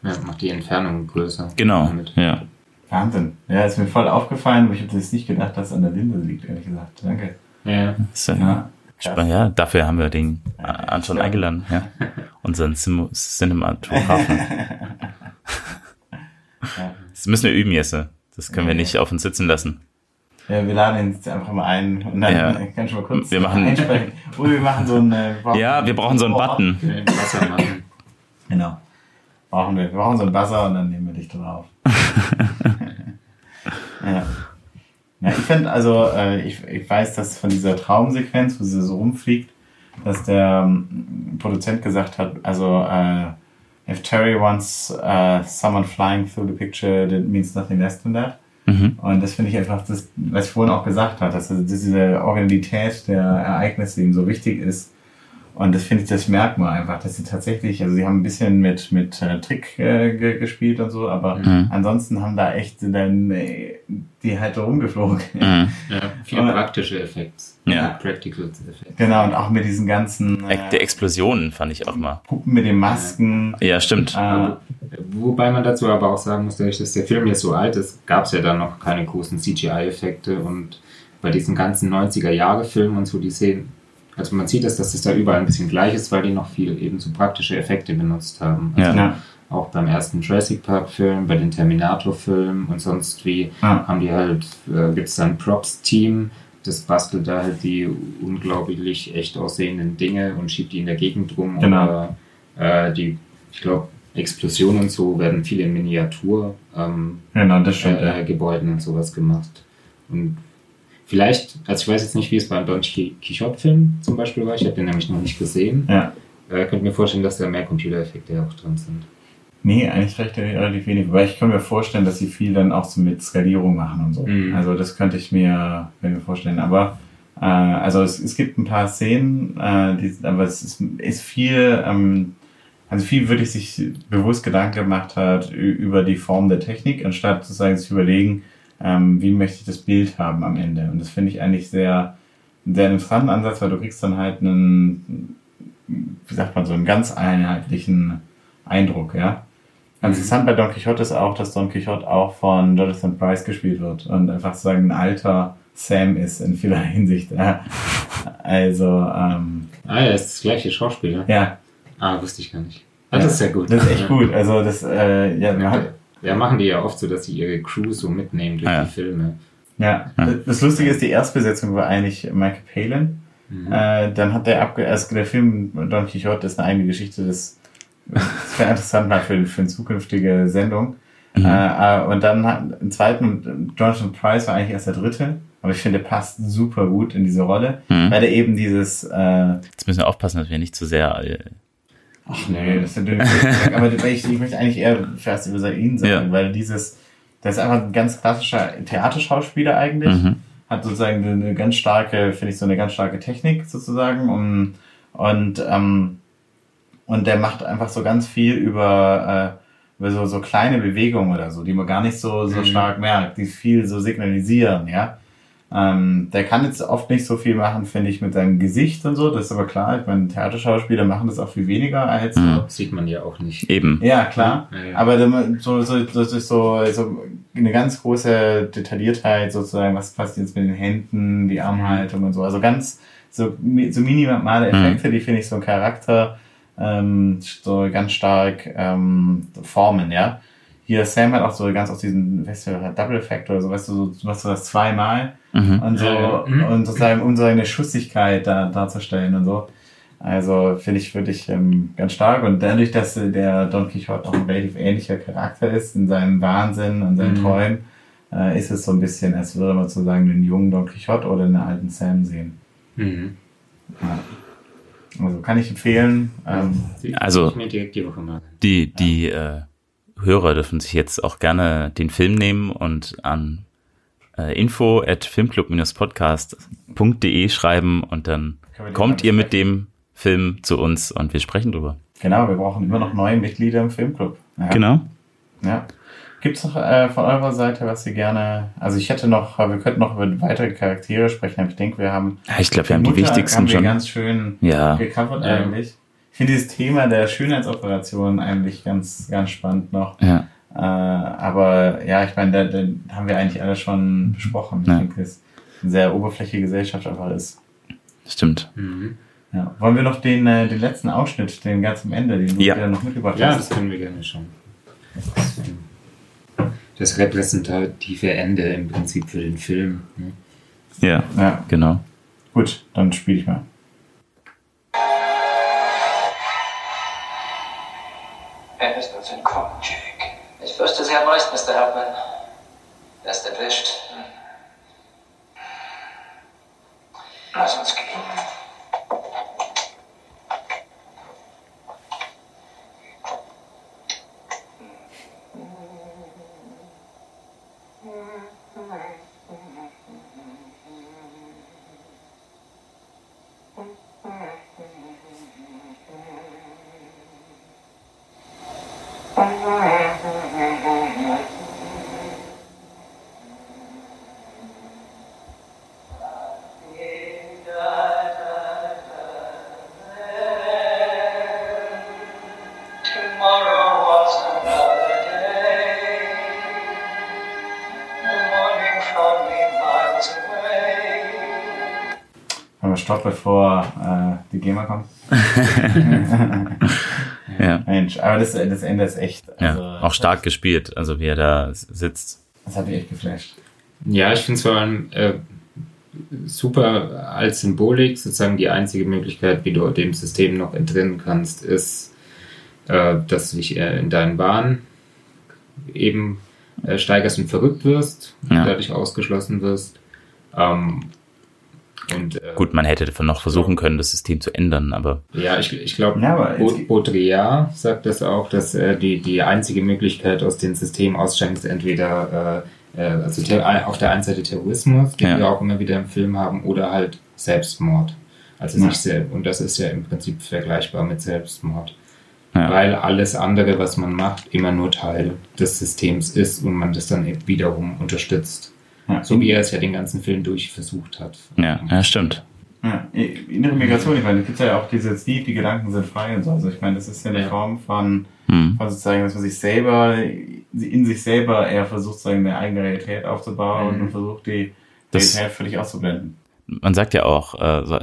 Ja, macht die Entfernung größer. Genau, damit. ja. Wahnsinn. Ja, ist mir voll aufgefallen, aber ich habe das nicht gedacht, dass es an der Linde liegt, ehrlich gesagt. Danke. Ja. So, ja. ja. dafür haben wir den Anton ja. eingeladen, ja. Unseren Cinematografen. Das müssen wir üben, Jesse. Das können wir nicht auf uns sitzen lassen. Ja, wir laden ihn jetzt einfach mal ein und dann ja. kann ich mal kurz wir machen, einsprechen. Oh, wir machen so einen. Äh, ja, wir brauchen so einen Button. Genau. Brauchen wir. Wir brauchen so einen Buzzer und dann nehmen wir dich drauf. ja. ja, ich finde, also, äh, ich, ich weiß, dass von dieser Traumsequenz, wo sie so rumfliegt, dass der ähm, Produzent gesagt hat, also, äh, if Terry wants uh, someone flying through the picture, that means nothing less than that. Mhm. Und das finde ich einfach, das, was ich vorhin auch gesagt habe, dass diese Originalität der Ereignisse ihm so wichtig ist, und das finde ich, das merkt man einfach, dass sie tatsächlich, also sie haben ein bisschen mit, mit äh, Trick äh, gespielt und so, aber mhm. ansonsten haben da echt dann äh, die halt rumgeflogen. Mhm. Ja, viele und, praktische Effekte. Ja. Practical Effects. Genau, und auch mit diesen ganzen. Äh, die Explosionen fand ich auch mal. Puppen mit den Masken. Ja, stimmt. Äh, wobei man dazu aber auch sagen muss, dass der Film jetzt so alt ist, gab es ja dann noch keine großen CGI-Effekte und bei diesen ganzen 90er-Jahre-Filmen und so, die sehen also man sieht, dass, dass das da überall ein bisschen gleich ist, weil die noch viel eben so praktische Effekte benutzt haben. Also ja. Auch beim ersten Jurassic Park Film, bei den Terminator Filmen und sonst wie ja. haben die halt, äh, gibt es da ein Props-Team, das bastelt da halt die unglaublich echt aussehenden Dinge und schiebt die in der Gegend rum. Genau. Oder äh, die, ich glaube, Explosionen und so werden viel in Miniatur ähm, genau, stimmt, äh, Gebäuden und sowas gemacht. Und Vielleicht, also ich weiß jetzt nicht, wie es beim Don Quixote-Film zum Beispiel war, ich habe den nämlich noch nicht gesehen. Ja. Äh, könnte mir vorstellen, dass da mehr Computereffekte auch drin sind. Nee, eigentlich recht relativ wenig. Weil ich kann mir vorstellen, dass sie viel dann auch so mit Skalierung machen und so. Mhm. Also das könnte ich mir, mir vorstellen. Aber äh, also es, es gibt ein paar Szenen, äh, die, aber es ist, ist viel, ähm, also viel wirklich sich bewusst Gedanken gemacht hat über die Form der Technik, anstatt sozusagen zu überlegen, ähm, wie möchte ich das Bild haben am Ende. Und das finde ich eigentlich sehr, sehr interessanten Ansatz, weil du kriegst dann halt einen, wie sagt man so, einen ganz einheitlichen Eindruck, ja. Mhm. interessant bei Don Quixote ist auch, dass Don Quixote auch von Jonathan Price gespielt wird und einfach sozusagen ein alter Sam ist in vieler Hinsicht. Ja. Also, ähm, Ah, er ist das gleiche Schauspieler. Ja. Ah, wusste ich gar nicht. Ah, das ist sehr gut. Das ist echt gut. Also, das, äh, ja, man hat, ja, machen die ja oft so, dass sie ihre Crew so mitnehmen durch ja. die Filme. Ja. ja. das Lustige ist, die Erstbesetzung war eigentlich Michael Palin. Mhm. Äh, dann hat der abge also der Film Don Quixote ist eine eigene Geschichte, das, das wäre interessant mal für, für eine zukünftige Sendung. Mhm. Äh, und dann hat im zweiten, Jonathan Price war eigentlich erst der dritte, aber ich finde, der passt super gut in diese Rolle, mhm. weil er eben dieses. Äh, Jetzt müssen wir aufpassen, dass wir nicht zu sehr äh, Ach nee, das ist natürlich. aber ich, ich möchte eigentlich eher fast über ihn sagen, ja. weil dieses, der ist einfach ein ganz klassischer Theaterschauspieler eigentlich. Mhm. Hat sozusagen eine ganz starke, finde ich, so eine ganz starke Technik sozusagen. Und, und, ähm, und der macht einfach so ganz viel über, äh, über so, so kleine Bewegungen oder so, die man gar nicht so, so mhm. stark merkt, die viel so signalisieren, ja. Ähm, der kann jetzt oft nicht so viel machen, finde ich, mit seinem Gesicht und so. Das ist aber klar. Ich meine, Theaterschauspieler machen das auch viel weniger als mhm. so. Sieht man ja auch nicht. Eben. Ja, klar. Ja, ja. Aber so, so, das ist so, so eine ganz große Detailliertheit sozusagen. Was passiert jetzt mit den Händen, die Armhaltung und so. Also ganz, so, so minimale mhm. Effekte, mhm. die finde ich so ein Charakter ähm, so ganz stark ähm, formen, ja. Hier Sam hat auch so ganz aus diesen, weißt du, Double Effect oder so, weißt du, so, machst du das zweimal Mhm. Und so, ja. und sozusagen, um so eine Schussigkeit da, darzustellen und so. Also finde ich wirklich ähm, ganz stark. Und dadurch, dass der Don Quixote auch ein relativ ähnlicher Charakter ist in seinem Wahnsinn und seinen mhm. Träumen, äh, ist es so ein bisschen, als würde man sozusagen den jungen Don Quixote oder den alten Sam sehen. Mhm. Ja. Also kann ich empfehlen. Ähm, also die, die äh, Hörer dürfen sich jetzt auch gerne den Film nehmen und an info at filmclub-podcast.de schreiben und dann kommt ihr mit dem Film zu uns und wir sprechen drüber. Genau, wir brauchen immer noch neue Mitglieder im Filmclub. Ja. Genau. Ja. Gibt es noch äh, von eurer Seite, was ihr gerne. Also ich hätte noch, wir könnten noch über weitere Charaktere sprechen, aber ich denke, wir haben. Ja, ich glaube, wir haben die wichtigsten haben wir schon. ganz schön ja. gecovert ja. eigentlich. Ich finde dieses Thema der Schönheitsoperation eigentlich ganz, ganz spannend noch. Ja. Äh, aber ja, ich meine, da, da haben wir eigentlich alle schon besprochen. Ich ja. denke, es eine sehr oberflächliche Gesellschaft einfach ist. Stimmt. Mhm. Ja. Wollen wir noch den, äh, den letzten Ausschnitt, den ganz am Ende, den du ja. wieder noch mitgebracht hast? Ja, das können wir gerne schon. Das repräsentative Ende im Prinzip für den Film. Ne? Ja, ja, genau. Gut, dann spiele ich mal. Er ist uns entkommen, Jake. Fürchte, haben recht, Mr. Hartman. Er ist entwischt. Lass uns gehen. Stopp, bevor äh, die GEMA kommt. ja. Mensch, aber das, das Ende ist echt. Also, ja, auch stark gespielt, also wie er da sitzt. Das hat mich echt geflasht. Ja, ich finde es vor allem äh, super als Symbolik, sozusagen die einzige Möglichkeit, wie du dem System noch entrinnen kannst, ist, äh, dass du dich in deinen Bahn eben äh, steigerst und verrückt wirst, ja. dadurch ausgeschlossen wirst. Ähm, äh, Gut, man hätte noch versuchen können, das System zu ändern, aber. Ja, ich, ich glaube, ja, Baudrillard sagt das auch, dass äh, die, die einzige Möglichkeit aus dem System aussteigen ist entweder äh, äh also auf der einen Seite Terrorismus, den ja. wir auch immer wieder im Film haben, oder halt Selbstmord. Also ja. sich selbst. Und das ist ja im Prinzip vergleichbar mit Selbstmord. Ja. Weil alles andere, was man macht, immer nur Teil des Systems ist und man das dann wiederum unterstützt. Ja. So wie er es ja den ganzen Film durch versucht hat. Ja, ja stimmt. Ja, innere Migration, ich meine, es gibt ja auch dieses Lied, die Gedanken sind frei und so. Also ich meine, das ist ja eine Form von, hm. von sozusagen, dass man sich selber, in sich selber eher versucht, sozusagen eine eigene Realität aufzubauen mhm. und versucht, die das, Realität völlig auszublenden. Man sagt ja auch, äh,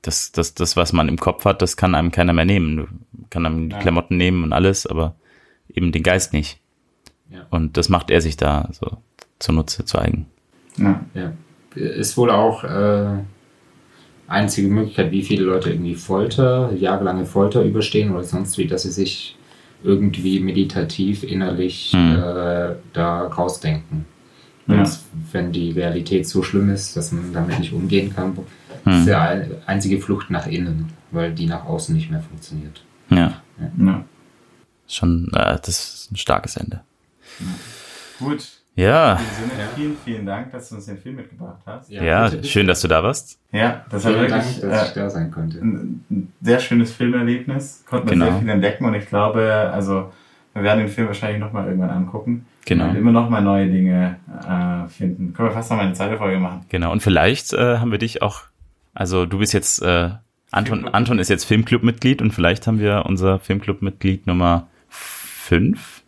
das, das, das, was man im Kopf hat, das kann einem keiner mehr nehmen. Du kann einem die ja. Klamotten nehmen und alles, aber eben den Geist nicht. Ja. Und das macht er sich da so zunutze, zu eigen. Ja. ja. Ist wohl auch äh, einzige Möglichkeit, wie viele Leute irgendwie Folter, jahrelange Folter überstehen oder sonst wie, dass sie sich irgendwie meditativ innerlich mhm. äh, da rausdenken. Ja. wenn die Realität so schlimm ist, dass man damit nicht umgehen kann, mhm. ist der einzige Flucht nach innen, weil die nach außen nicht mehr funktioniert. Ja. ja. Schon, äh, das ist ein starkes Ende. Gut, ja. Sinne, vielen, vielen Dank, dass du uns den Film mitgebracht hast. Ja, ja bitte, bitte. schön, dass du da warst. Ja, das war wirklich Dank, dass äh, ich da sein konnte. Ein sehr schönes Filmerlebnis. Konnten genau. sehr viel entdecken und ich glaube, also wir werden den Film wahrscheinlich nochmal irgendwann angucken. Genau. Und immer noch mal neue Dinge äh, finden. Können wir fast noch mal eine zweite Folge machen. Genau. Und vielleicht äh, haben wir dich auch, also du bist jetzt, äh, Anton, Anton ist jetzt Filmclub-Mitglied und vielleicht haben wir unser Filmclub-Mitglied Nummer fünf.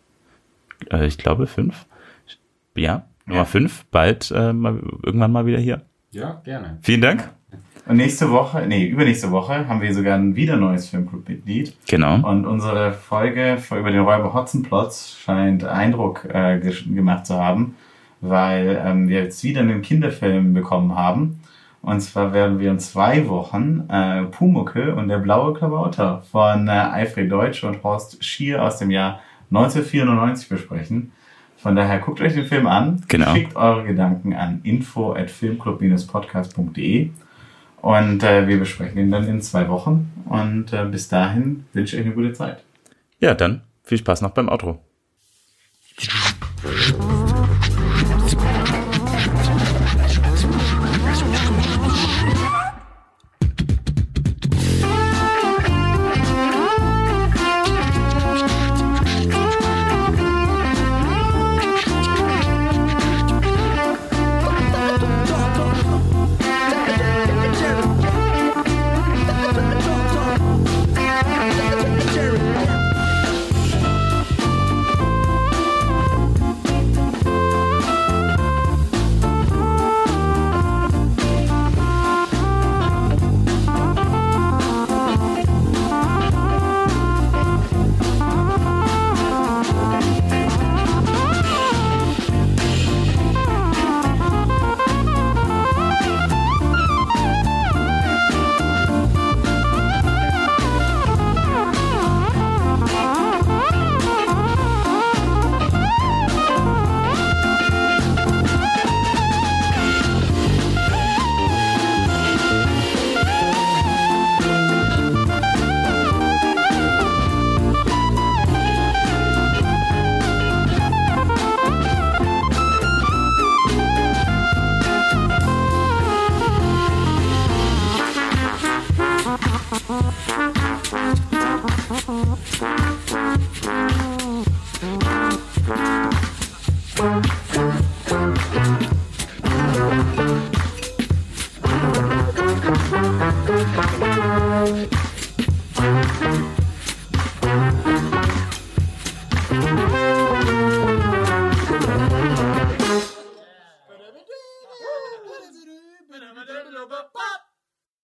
Äh, ich glaube fünf ja, Nummer 5, bald äh, mal, irgendwann mal wieder hier. Ja, gerne. Vielen Dank. Und nächste Woche, nee, übernächste Woche haben wir sogar ein wieder neues Filmclub-Mitglied. Genau. Und unsere Folge über den Räuber Hotzenplotz scheint Eindruck äh, gemacht zu haben, weil ähm, wir jetzt wieder einen Kinderfilm bekommen haben. Und zwar werden wir in zwei Wochen äh, Pumuckel und der blaue Klabauter von äh, Alfred Deutsch und Horst Schier aus dem Jahr 1994 besprechen. Von daher guckt euch den Film an, genau. schickt eure Gedanken an info at filmclub-podcast.de und äh, wir besprechen ihn dann in zwei Wochen. Und äh, bis dahin wünsche ich euch eine gute Zeit. Ja, dann viel Spaß noch beim Outro.